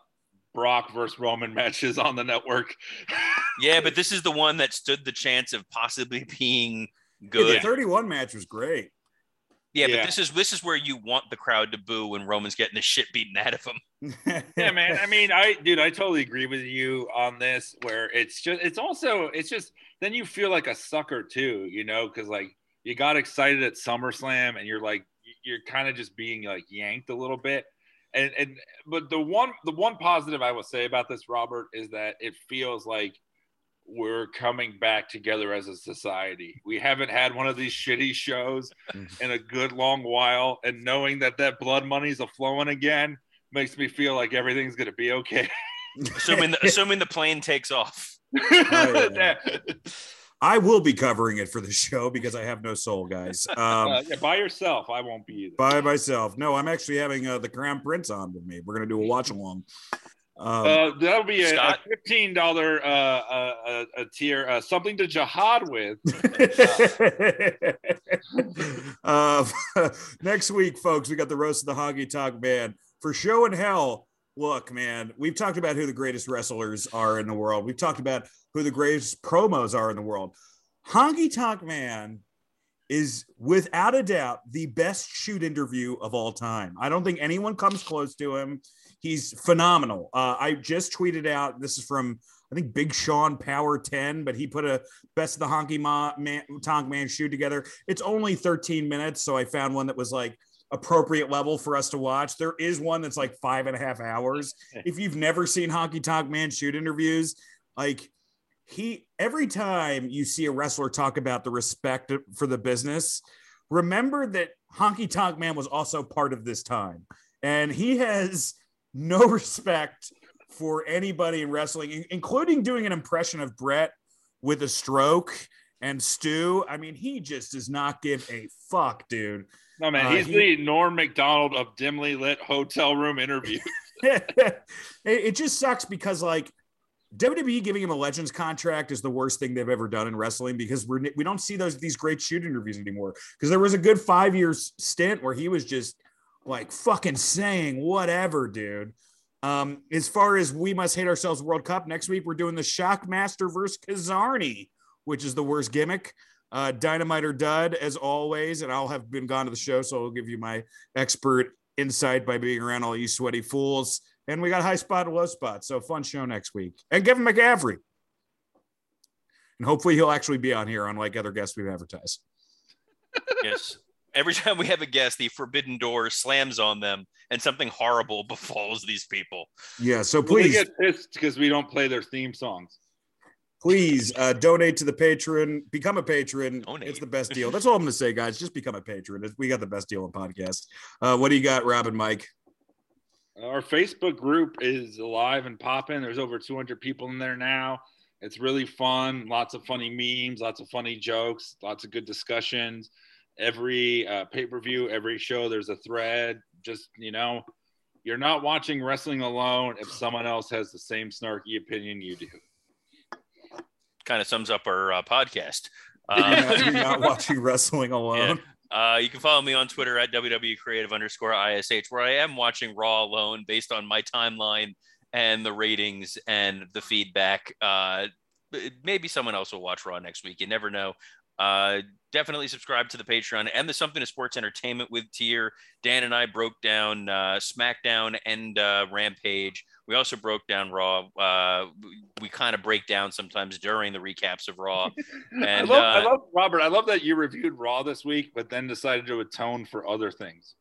Brock versus Roman matches on the network. (laughs) Yeah, but this is the one that stood the chance of possibly being Yeah, good. the 31 match was great. Yeah, Yeah. but this is this is where you want the crowd to boo when Roman's getting the shit beaten out of him. (laughs) yeah, man. I mean, I dude, I totally agree with you on this. Where it's just, it's also, it's just, then you feel like a sucker too, you know, because like you got excited at SummerSlam and you're like, you're kind of just being like yanked a little bit. And and but the one the one positive I will say about this, Robert, is that it feels like we're coming back together as a society. We haven't had one of these shitty shows in a good long while, and knowing that that blood money's a flowing again makes me feel like everything's gonna be okay. Assuming the, (laughs) assuming the plane takes off. (laughs) yeah. I will be covering it for the show because I have no soul, guys. (laughs) Um, Uh, yeah, by yourself, I won't be either. by myself. No, I'm actually having uh, the Crown Prince on with me. We're gonna do a watch along. Um, Uh, that'll be a, a fifteen dollar uh, uh, uh, a tier, uh, something to jihad with. uh, (laughs) (laughs) next week, folks, we got the roast of the Honky Tonk Man for show and hell. Look, man, we've talked about who the greatest wrestlers are in the world. We've talked about who the greatest promos are in the world. Honky Tonk Man is without a doubt the best shoot interview of all time. I don't think anyone comes close to him. He's phenomenal. Uh, I just tweeted out. This is from I think Big Sean Power 10, but he put a best of the honky ma- man, tonk man shoot together. It's only 13 minutes, so I found one that was like appropriate level for us to watch. There is one that's like five and a half hours. (laughs) if you've never seen Honky Tonk Man shoot interviews, like he every time you see a wrestler talk about the respect for the business, remember that Honky Tonk Man was also part of this time, and he has no (laughs) respect for anybody in wrestling, including doing an impression of Bret with a stroke and Stu. I mean, he just does not give a fuck, dude. No man, Uh, he's he- the Norm Macdonald of dimly lit hotel room interview. (laughs) it, it just sucks because like WWE giving him a Legends contract is the worst thing they've ever done in wrestling because we're we don't see those these great shoot interviews anymore. Because there was a good five years stint where he was just like fucking saying whatever, dude. Um, as far as we must hate ourselves World Cup next week, we're doing the Shockmaster versus Kazarni, which is the worst gimmick. Uh, Dynamite or Dud, as always, and I'll have been gone to the show, so I'll give you my expert insight by being around all you sweaty fools. And we got high spot and low spot. So fun show next week. And Kevin McCaffrey. And hopefully he'll actually be on here, unlike other guests we've advertised. Yes. Every time we have a guest, the forbidden door slams on them and something horrible (laughs) befalls these people. Yeah. So Well, they please, get pissed because we don't play their theme songs. please uh, donate to the Patreon, become a patron. Donate. It's the best deal. That's all I'm going to say, guys. Just become a patron. We got the best deal in podcast. Uh, what do you got, Rob and Mike? Our Facebook group is alive and popping. There's over 200 people in there now. It's really fun. Lots of funny memes, lots of funny jokes, lots of good discussions. Every uh, pay per view, every show, there's a thread. Just, you know, you're not watching wrestling alone if someone else has the same snarky opinion you do. Kind of sums up our uh, podcast. (laughs) You're Um, not, you're not watching wrestling (laughs) alone. Uh, you can follow me on Twitter at WWE Creative underscore ISH, where I am watching Raw alone based on my timeline and the ratings and the feedback. Uh, maybe someone else will watch Raw next week. You never know. Uh, definitely subscribe to the Patreon and the Something to Sports Entertainment with tier. Dan and I broke down uh, SmackDown and uh, Rampage. We also broke down Raw. Uh, we, we kind of break down sometimes during the recaps of Raw. (laughs) I And love, I uh, love Robert. I love that you reviewed Raw this week, but then decided to atone for other things.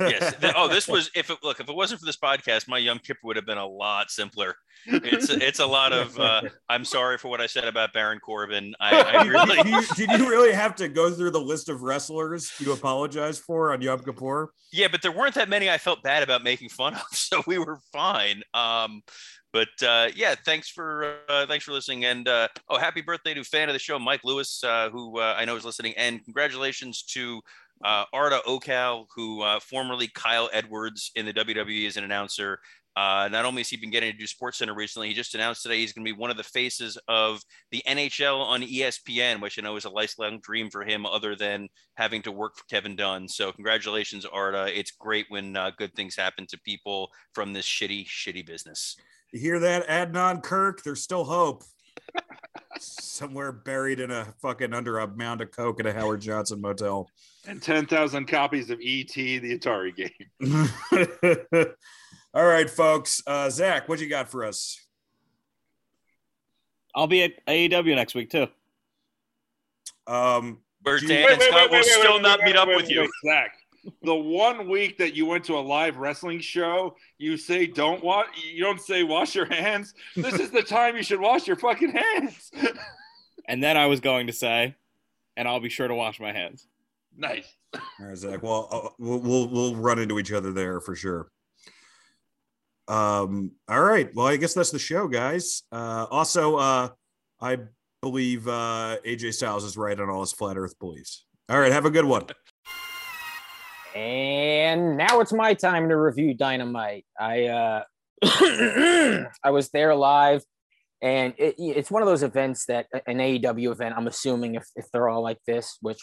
Yes. (laughs) oh, this was if it look if it wasn't for this podcast, my Yom Kippur would have been a lot simpler. It's it's a lot of uh, I'm sorry for what I said about Baron Corbin. I, I (laughs) really did, you, did you really have to go through the list of wrestlers you apologize for on Yom Kippur? Yeah, but there weren't that many I felt bad about making fun of, (laughs) so we were fine. Um, but uh, yeah, thanks for uh, thanks for listening, and uh, oh, happy birthday to fan of the show, Mike Lewis, uh, who uh, I know is listening, and congratulations to uh, Arda Ocal, who uh, formerly Kyle Edwards in the WWE as an announcer. Uh, not only has he been getting to do Sports Center recently, he just announced today he's going to be one of the faces of the NHL on ESPN, which I know is a lifelong dream for him, other than having to work for Kevin Dunn. So congratulations, Arda. It's great when uh, good things happen to people from this shitty, shitty business. You hear that, Adnan Virk? There's still hope. Somewhere buried in a fucking under a mound of coke at a Howard Johnson motel. And 10,000 copies of ET, the Atari game. (laughs) All right, folks. Uh, Zach, what you got for us? I'll be at AEW next week too. Um, Where Do you- Dan Wait, and Scott will still not meet up wait, with wait, you. Zach. The one week that you went to a live wrestling show, you say don't wash. You don't say wash your hands. This is the (laughs) time you should wash your fucking hands. And then I was going to say, and I'll be sure to wash my hands. Nice. all right, Zach. Well, uh, we'll, we'll we'll run into each other there for sure. Um. All right. Well, I guess that's the show, guys. Uh, also, uh, I believe uh, AJ Styles is right on all his flat Earth beliefs. All right. Have a good one. And now it's my time to review Dynamite. I uh (clears throat) I was there live and it, it's one of those events that an AEW event, I'm assuming if, if they're all like this, which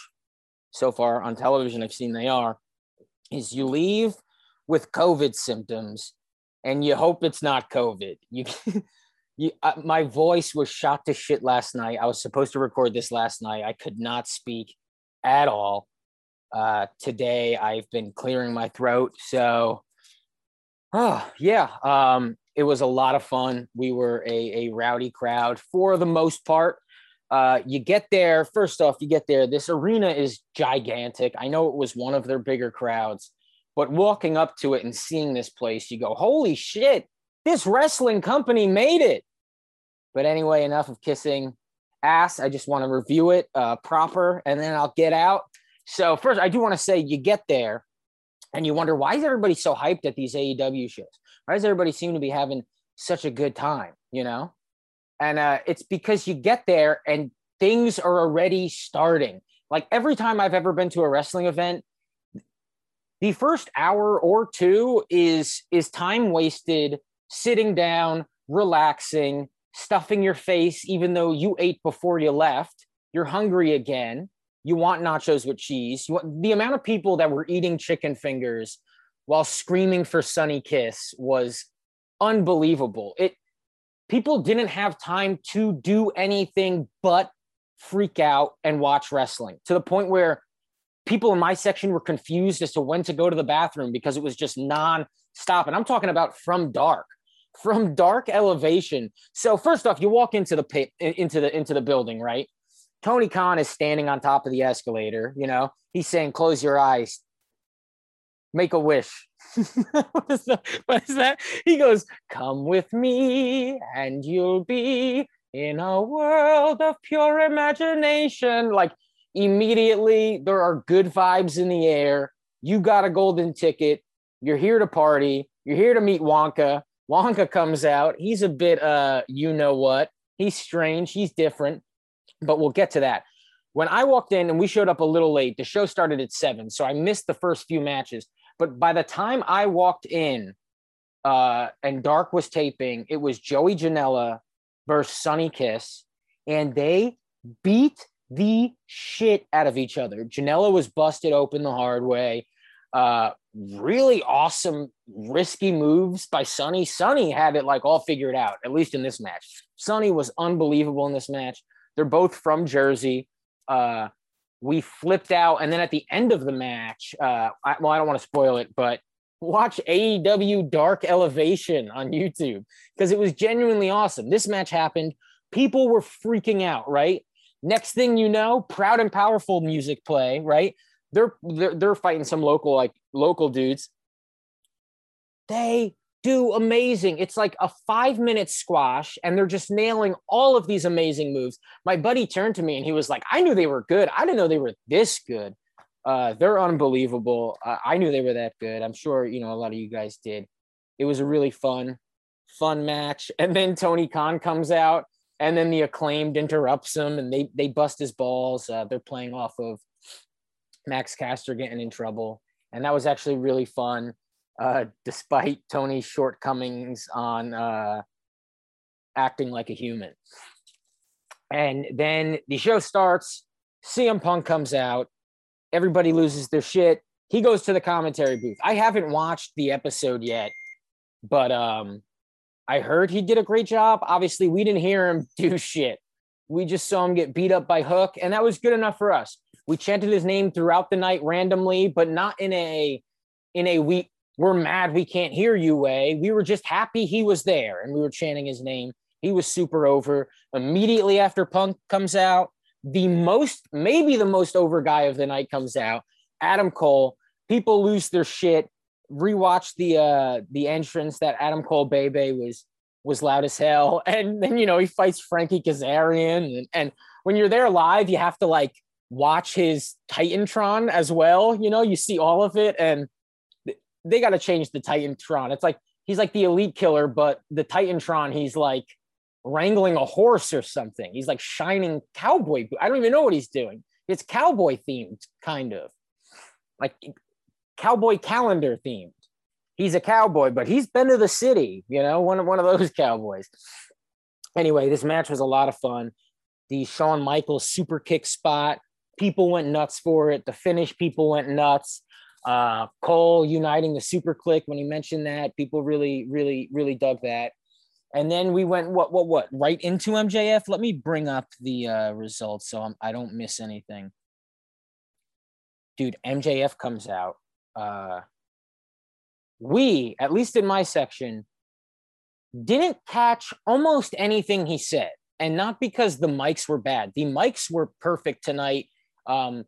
so far on television I've seen they are, is you leave with COVID symptoms and you hope it's not COVID. You (laughs) you uh, my voice was shot to shit last night. I was supposed to record this last night. I could not speak at all uh, today I've been clearing my throat. So, oh, yeah, um, it was a lot of fun. We were a, a rowdy crowd for the most part. Uh, you get there, first off, you get there. This arena is gigantic. I know it was one of their bigger crowds, but walking up to it and seeing this place, you go, holy shit, this wrestling company made it. But anyway, enough of kissing ass. I just want to review it uh, proper and then I'll get out. So first, I do want to say you get there and you wonder why is everybody so hyped at these AEW shows? Why does everybody seem to be having such a good time? You know, and uh, it's because you get there and things are already starting. Like every time I've ever been to a wrestling event, the first hour or two is is time wasted sitting down, relaxing, stuffing your face, even though you ate before you left. You're hungry again you want nachos with cheese. You want, the amount of people that were eating chicken fingers while screaming for Sonny Kiss was unbelievable. It people didn't have time to do anything but freak out and watch wrestling to the point where people in my section were confused as to when to go to the bathroom because it was just non-stop. And I'm talking about from dark, from dark elevation. So first off, you walk into the pit, into the into the building, right? Tony Khan is standing on top of the escalator. You know, he's saying, "Close your eyes, make a wish." (laughs) what, is that? what is that? He goes, "Come with me, and you'll be in a world of pure imagination." Like immediately, there are good vibes in the air. You got a golden ticket. You're here to party. You're here to meet Wonka. Wonka comes out. He's a bit, uh, you know what? He's strange. He's different but we'll get to that. When I walked in and we showed up a little late, the show started at seven, so I missed the first few matches. But by the time I walked in uh, and Dark was taping, it was Joey Janela versus Sonny Kiss, and they beat the shit out of each other. Janela was busted open the hard way. Uh, really awesome, risky moves by Sonny. Sonny had it like all figured out, at least in this match. Sonny was unbelievable in this match. They're both from Jersey. Uh, we flipped out, and then at the end of the match, uh, I, well, I don't want to spoil it, but watch AEW Dark Elevation on YouTube because it was genuinely awesome. This match happened. People were freaking out, right? Next thing you know, proud and powerful music play, right? They're they're, they're fighting some local like local dudes. They do amazing. It's like a five minute squash, and they're just nailing all of these amazing moves. My buddy turned to me and he was like, I knew they were good. I didn't know they were this good. Uh, they're unbelievable. Uh, I knew they were that good. I'm sure, you know, a lot of you guys did. It was a really fun, fun match. (laughs) And then Tony Khan comes out, and then the acclaimed interrupts him, and they they bust his balls. Uh, they're playing off of Max Caster getting in trouble, and that was actually really fun uh, despite Tony's shortcomings on uh, acting like a human. And then the show starts. CM Punk comes out. Everybody loses their shit. He goes to the commentary booth. I haven't watched the episode yet, but um, I heard he did a great job. Obviously, we didn't hear him (laughs) do shit. We just saw him get beat up by Hook, and that was good enough for us. We chanted his name throughout the night randomly, but not in a in a we we're mad we can't hear you way. We were just happy he was there and we were chanting his name. He was super over. Immediately after Punk comes out, the most, maybe the most over guy of the night comes out, Adam Cole. People lose their shit. Rewatch the uh the entrance that Adam Cole Bay Bay was was loud as hell. (laughs) And then you know he fights Frankie Kazarian. And, and when you're there live, you have to like watch his Titantron as well. You know, you see all of it and they got to change the Titantron. It's like he's like the elite killer, but the Titantron, he's like wrangling a horse or something. He's like shining cowboy. I don't even know what he's doing. It's cowboy themed, kind of like cowboy calendar themed. He's a cowboy, but he's been to the city, you know, one of one of those (laughs) cowboys. Anyway, this match was a lot of fun. The Shawn Michaels super kick spot, people went nuts for it. The finish, people went nuts uh, Cole uniting the Super Kliq when he mentioned that people really, really, really dug that. And then we went what, what, what right into MJF. Let me bring up the uh, results so I'm, I do not miss anything. Dude, MJF comes out. Uh, we, at least in my section, didn't catch almost anything he said, and not because the mics were bad. The mics were perfect tonight. Um,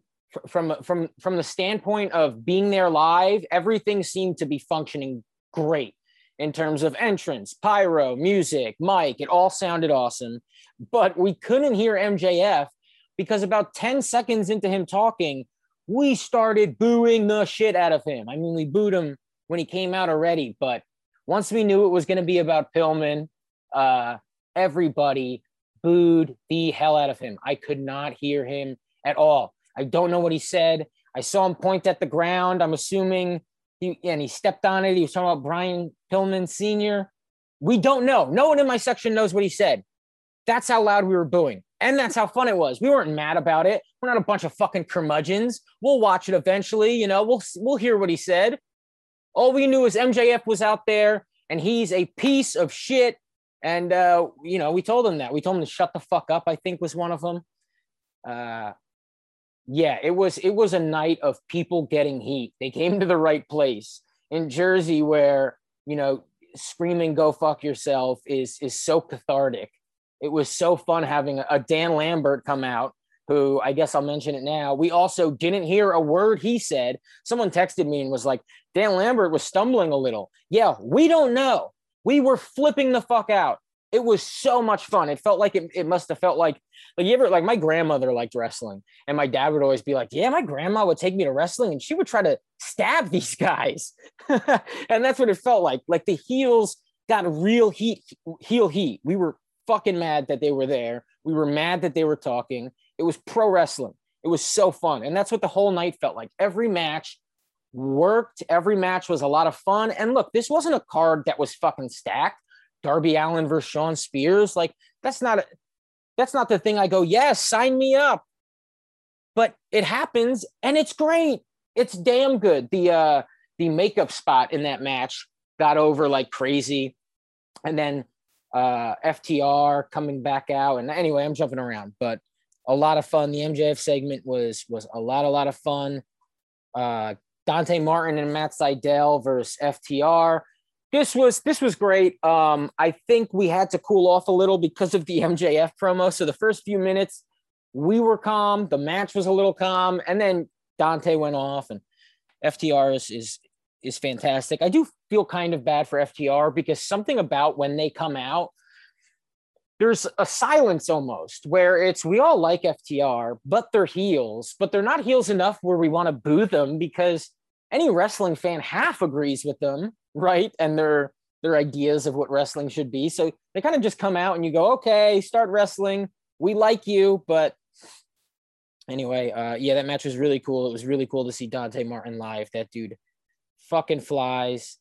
from from from the standpoint of being there live, everything seemed to be functioning great in terms of entrance, pyro, music, mic. It all sounded awesome, but we couldn't hear MJF because about 10 seconds into him talking, we started booing the shit out of him. I mean, we booed him when he came out already, but once we knew it was going to be about Pillman, uh, everybody booed the hell out of him. I could not hear him at all. I don't know what he said. I saw him point at the ground. I'm assuming he and he stepped on it. He was talking about Brian Pillman Sr. We don't know. No one in my section knows what he said. That's how loud we were booing. And that's how fun it was. We weren't mad about it. We're not a bunch of fucking curmudgeons. We'll watch it eventually. You know, we'll we'll hear what he said. All we knew is MJF was out there and he's a piece of shit. And uh, you know, we told him that. We told him to shut the fuck up, I think was one of them. Uh, yeah, it was it was a night of people getting heat. They came to the right place in Jersey, where you know screaming "Go fuck yourself" is is so cathartic. It was so fun having a, a Dan Lambert come out, who I guess I'll mention it now. We also didn't hear a word he said. Someone texted me and was like, "Dan Lambert was stumbling a little." Yeah, we don't know. We were flipping the fuck out it was so much fun. It felt like it, it must have felt like like you ever like my grandmother liked wrestling, and my dad would always be like, "Yeah, my grandma would take me to wrestling, and she would try to stab these guys," (laughs) and that's what it felt like. Like the heels got real heat, heel heat. We were fucking mad that they were there. We were mad that they were talking. It was pro wrestling. It was so fun, and that's what the whole night felt like. Every match worked. Every match was a lot of fun. And look, this wasn't a card that was fucking stacked Darby Allin versus Shawn Spears. Like that's not a, that's not the thing I go, yes, sign me up. but it happens and it's great. It's damn good. The uh the makeup spot in that match got over like crazy. And then uh FTR coming back out. And anyway, I'm jumping around, but a lot of fun. The MJF segment was was a lot, a lot of fun. Uh Dante Martin and Matt Sydal versus FTR. This was this was great. Um, I think we had to cool off a little because of the (laughs) MJF promo. So the first few minutes, we were calm. The match was a little calm, and then Dante went off, and FTR is is is fantastic. I do feel kind of bad for FTR because something about when they come out, there's a silence almost where it's we all like FTR, but they're heels, but they're not heels enough where we want to boo them because any wrestling fan half agrees with them, right? And their their ideas of what wrestling should be. So they kind of just come out and you go, okay, start wrestling. We like you, but anyway, uh, yeah, that match was really cool. It was really cool to see Dante Martin live. That dude fucking flies.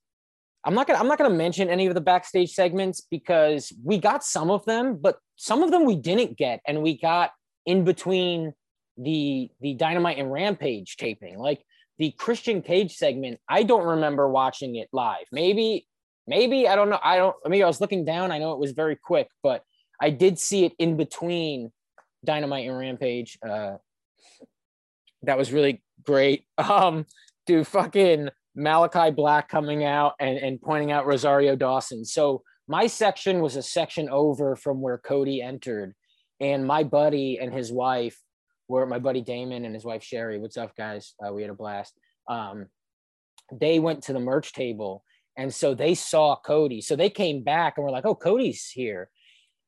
I'm not gonna I'm not gonna mention any of the backstage segments because we got some of them, but some of them we didn't get, and we got in between the the Dynamite and Rampage taping. Like the Christian Cage segment, I don't remember watching it live. Maybe, maybe I don't know. I don't. Maybe I was looking down. I know it was very quick, but I did see it in between Dynamite and Rampage. Uh, that was really great. (laughs) Um, dude, fucking Malakai Black coming out and, and pointing out Rosario Dawson. So my section was a section over from where Cody entered, and my buddy and his wife were my buddy Damon and his wife Sherry. What's up, guys? Uh, we had a blast. Um, they went to the merch table, and so they saw Cody. So they came back and were like, "Oh, Cody's here."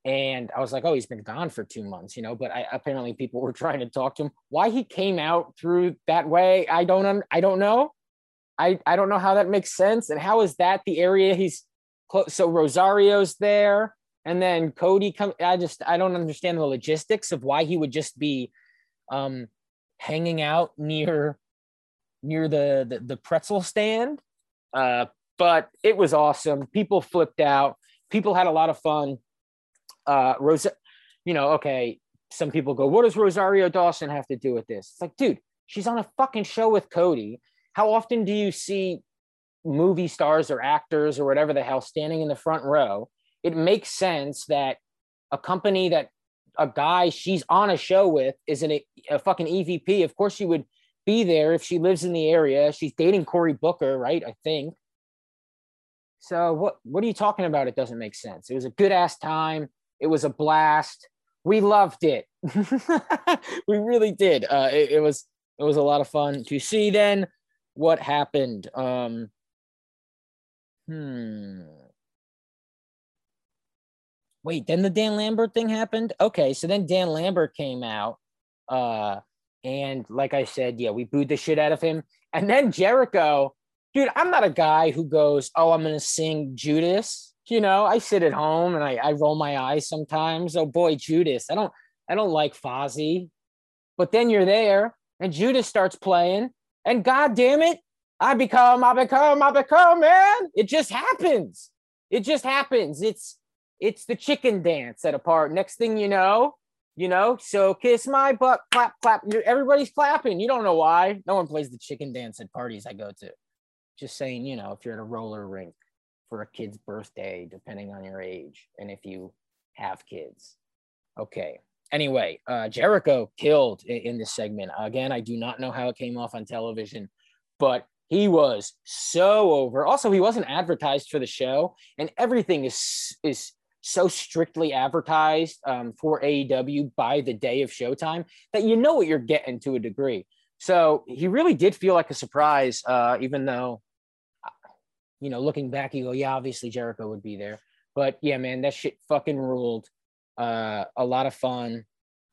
And I was like, oh, he's been gone for two months, you know. But I, apparently, people were (laughs) trying to talk to him. Why he came out through that way, I don't, I don't know. I, I don't know how that makes sense. And how is that the area he's close? So Rosario's there, and then Cody come. I just, I don't understand the logistics of why he would just be, um, hanging out near, near the the, the pretzel stand. Uh, but it was awesome. People flipped out. People had a lot of fun uh Rose, you know, okay, some people go, what does Rosario Dawson have to do with this? It's like, dude, she's on a fucking show with Cody. How often do you see movie stars or actors or whatever the hell standing in the front row? It makes sense that a company that a guy she's on a show with is an, a fucking EVP. Of course, she would be there if she lives in the area. She's dating Cory Booker, right? I think. So what what are you talking about? It doesn't make sense. It was a good ass time. It was a blast. We loved it. (laughs) we really did. Uh, it, it, was it was a lot of fun to see. Then what happened? Um, hmm. Wait, then the Dan Lambert thing happened. Okay, so then Dan Lambert came out, uh, and like I said, yeah, we booed the shit out of him. And then Jericho, dude, I'm not a guy who goes, "Oh, I'm gonna sing Judas." you know, I sit at home and I, I roll my eyes sometimes. Oh boy, Judas. I don't I don't like Fozzy. But then you're there and Judas starts playing, and god damn it, I become, I become, I become, man. It just happens. It just happens. It's it's the chicken dance at a part. Next thing you know, you know, so kiss my butt, clap, clap. Everybody's clapping. You don't know why. No one plays the chicken dance at parties I go to. Just saying, you know, if you're at a roller rink for a kid's birthday, depending on your age, and if you have kids. Okay. Anyway, uh, Jericho killed in, in this segment. Again, I do not know how it came off on television, but he was so over. Also, he wasn't advertised for the show, and everything is is so strictly advertised um, for AEW by the day of Showtime that you know what you're getting to a degree. So he really did feel like a surprise, uh, even though you know, looking back, you go, yeah, obviously Jericho would be there. But yeah, man, that shit fucking ruled. Uh, a lot of fun.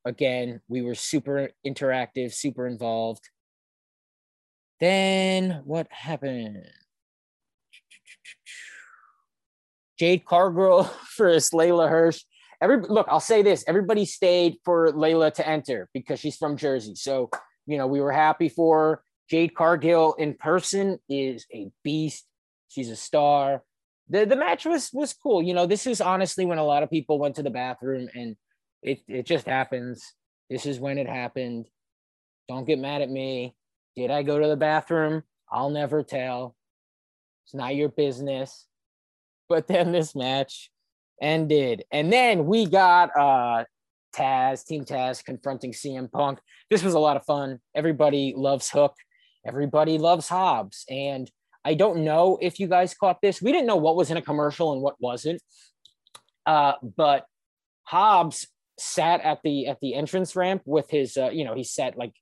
Again, we were super interactive, super involved. Then what happened? Jade Cargill (laughs) versus Leyla Hirsch. Every look, I'll say this: everybody stayed for Leyla to enter because she's from Jersey. So you know, we were happy for her. Jade Cargill in person is a beast. She's a star. The the match was was cool. You know, this is honestly when a lot of people went to the bathroom and it it just happens. This is when it happened. Don't get mad at me. Did I go to the bathroom? I'll never tell. It's not your business. But then this match ended. And then we got uh Taz, Team Taz confronting CM Punk. This was a lot of fun. Everybody loves Hook. Everybody loves Hobbs. And I don't know if you guys caught this. We didn't know what was in a commercial and what wasn't. Uh, but Hobbs sat at the at the entrance ramp with his uh, you know, he sat like,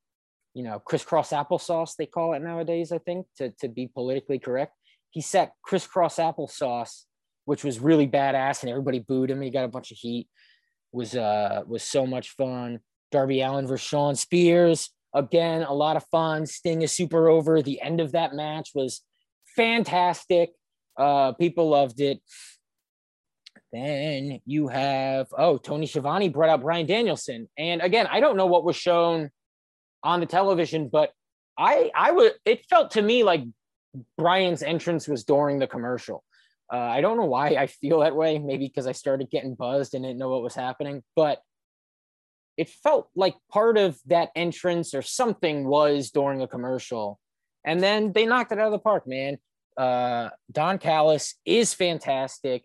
you know, crisscross applesauce, they call it nowadays, I think, to, to be politically correct. He sat crisscross applesauce, which was really badass, and everybody booed him. He got a bunch of heat. Was uh was so much fun. Darby Allin versus Shawn Spears. Again, a lot of fun. Sting is super over. The end of that match was fantastic. Uh, people loved it. Then you have oh Tony Schiavone brought out Bryan Danielson, and again I don't know what was shown on the television, but I I would it felt to me like Bryan's entrance was during the commercial. Uh, I don't know why I feel that way. Maybe because I started getting buzzed and didn't know what was happening, but it felt like part of that entrance or something was during a commercial. And then they knocked it out of the park, man. Uh, Don Callis is fantastic.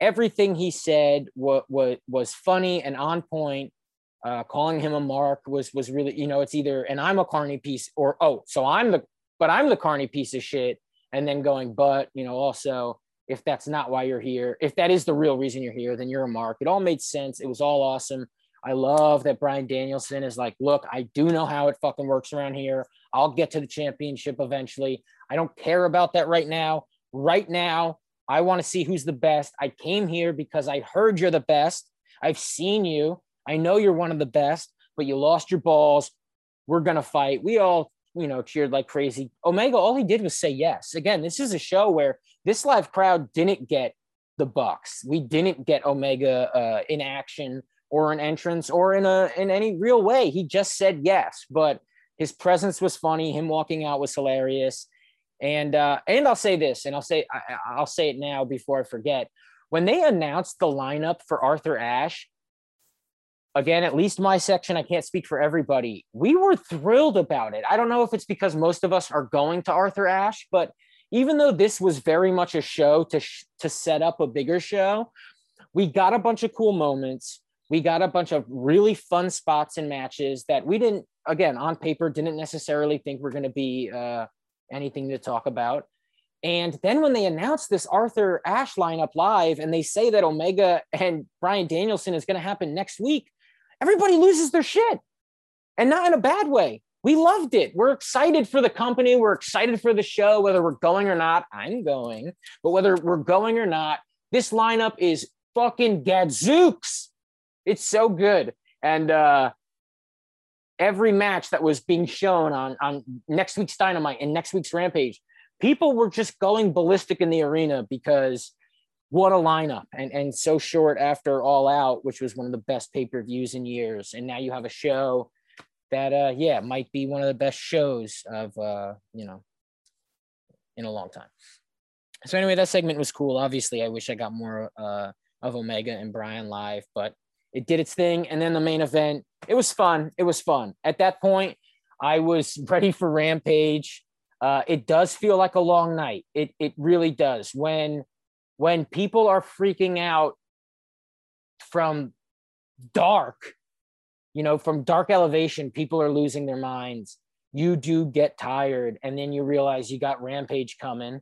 Everything he said was, was, was funny and on point. Uh, calling him a mark was was really, you know, it's either and I'm a carny piece or oh, so I'm the but I'm the carny piece of shit. And then going, but you know, also if that's not why you're here, if that is the real reason you're here, then you're a mark. It all made sense. It was all awesome. I love that Bryan Danielson is like, look, I do know how it fucking works around here. I'll get to the championship eventually. I don't care about that right now. Right now, I want to see who's the best. I came here because I heard you're the best. I've seen you. I know you're one of the best, but you lost your balls. We're going to fight. We all, you know, cheered like crazy. Omega, all he did was say yes. Again, this is a show where this live crowd didn't get the Bucks. We didn't get Omega uh, in action or an entrance or in a in any real way. He just said yes, but his presence was funny. Him walking out was hilarious. And uh, and I'll say this, and I'll say I, I'll say it now before I forget. When they announced the lineup for Arthur Ashe, again, at least my section, I can't speak for everybody. We were thrilled about it. I don't know if it's because most of us are going to Arthur Ashe, but even though this was very much a show to sh- to set up a bigger show, we got a bunch of cool moments. We got a bunch of really fun spots and matches that we didn't again on paper didn't necessarily think were going to be uh, anything to talk about. And then when they announced this arthur ashe lineup live and they say that omega and bryan danielson is going to happen next week everybody loses their shit. And not in a bad way we loved it. We're excited for the company. We're excited for the show whether we're going or not. I'm going. But whether we're going or not this lineup is fucking gadzooks. It's so good. And uh, every match that was being shown on, on next week's Dynamite and next week's Rampage, people were just going ballistic in the arena because what a lineup. And, and so short after All Out, which was one of the best pay per views in years. And now you have a show that, uh, yeah, might be one of the best shows of, uh, you know, in a long time. So anyway, that segment was cool. Obviously, I wish I got more uh, of Omega and Bryan live, but it did its thing. And then the main event, it was fun. It was fun. At that point, I was (laughs) ready for Rampage. Uh, it does feel like a long night. It it really does. When when people are freaking out from dark, you know, from dark elevation, people are losing their minds. You do get tired, and then you realize you got Rampage coming,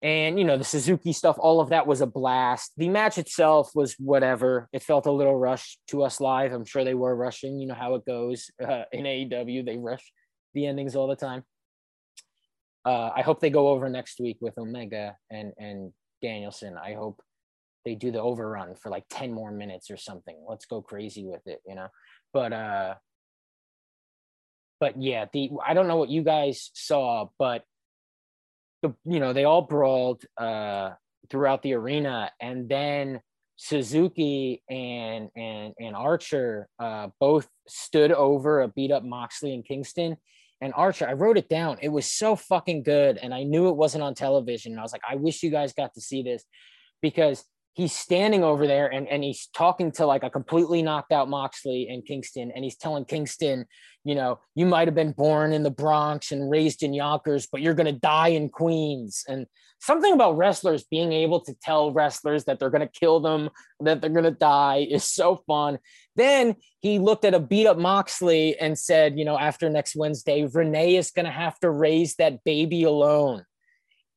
and you know the Suzuki stuff, all of that was a blast. The match itself was whatever. It felt a little rushed to us live. I'm sure they were rushing. You know how it goes (laughs) uh, in AEW; they rush the endings all the time. Uh, I hope they go over next week with Omega and and Danielson. I hope they do the overrun for like 10 more minutes or something. Let's go crazy with it, you know. But uh but yeah, the I don't know what you guys saw, but the you know they all brawled uh, throughout the arena, and then Suzuki and and and Archer uh, both stood over a beat up Moxley and Kingston. And Archer, I wrote it down. It was so fucking good, and I knew it wasn't on television. And I was like, I wish you guys got to see this because he's standing over there and, and he's talking to like a completely knocked out Moxley and Kingston, and he's telling Kingston, you know, you might have been born in the Bronx and raised in Yonkers, but you're gonna die in Queens. And something about wrestlers being able to tell wrestlers that they're gonna kill them, that they're gonna die (laughs) is so fun. Then he looked at a beat up Moxley and said, you know, after next Wednesday, Renee is gonna have to raise that baby alone.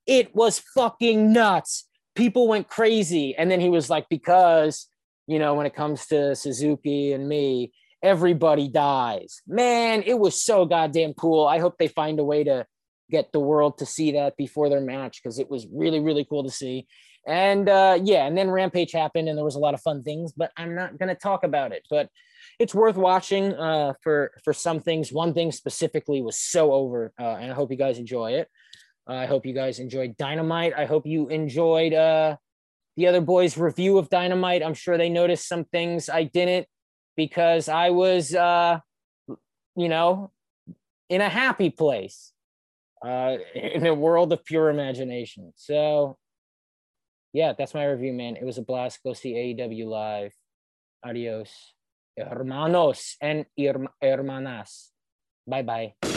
It was fucking nuts people went crazy. And then he was like, because, you know, when it comes to Suzuki and me, everybody dies. Man, it was so goddamn cool. I hope they find a way to get the world to see that before their match because it was really, really cool to see. And uh, yeah, and then Rampage happened and there was a lot of fun things, but I'm not going to talk about it. But it's worth watching uh, for for some things. One thing specifically was so over, uh, and I hope you guys enjoy it. I hope you guys enjoyed Dynamite. I hope you enjoyed uh, the other boys' review of Dynamite. I'm sure they noticed some things I didn't because I was, uh, you know, in a happy place, uh, (laughs) in a world of pure imagination. So, yeah, that's my review, man. It was a blast. Go see AEW live. Adios, hermanos and hermanas. Bye bye.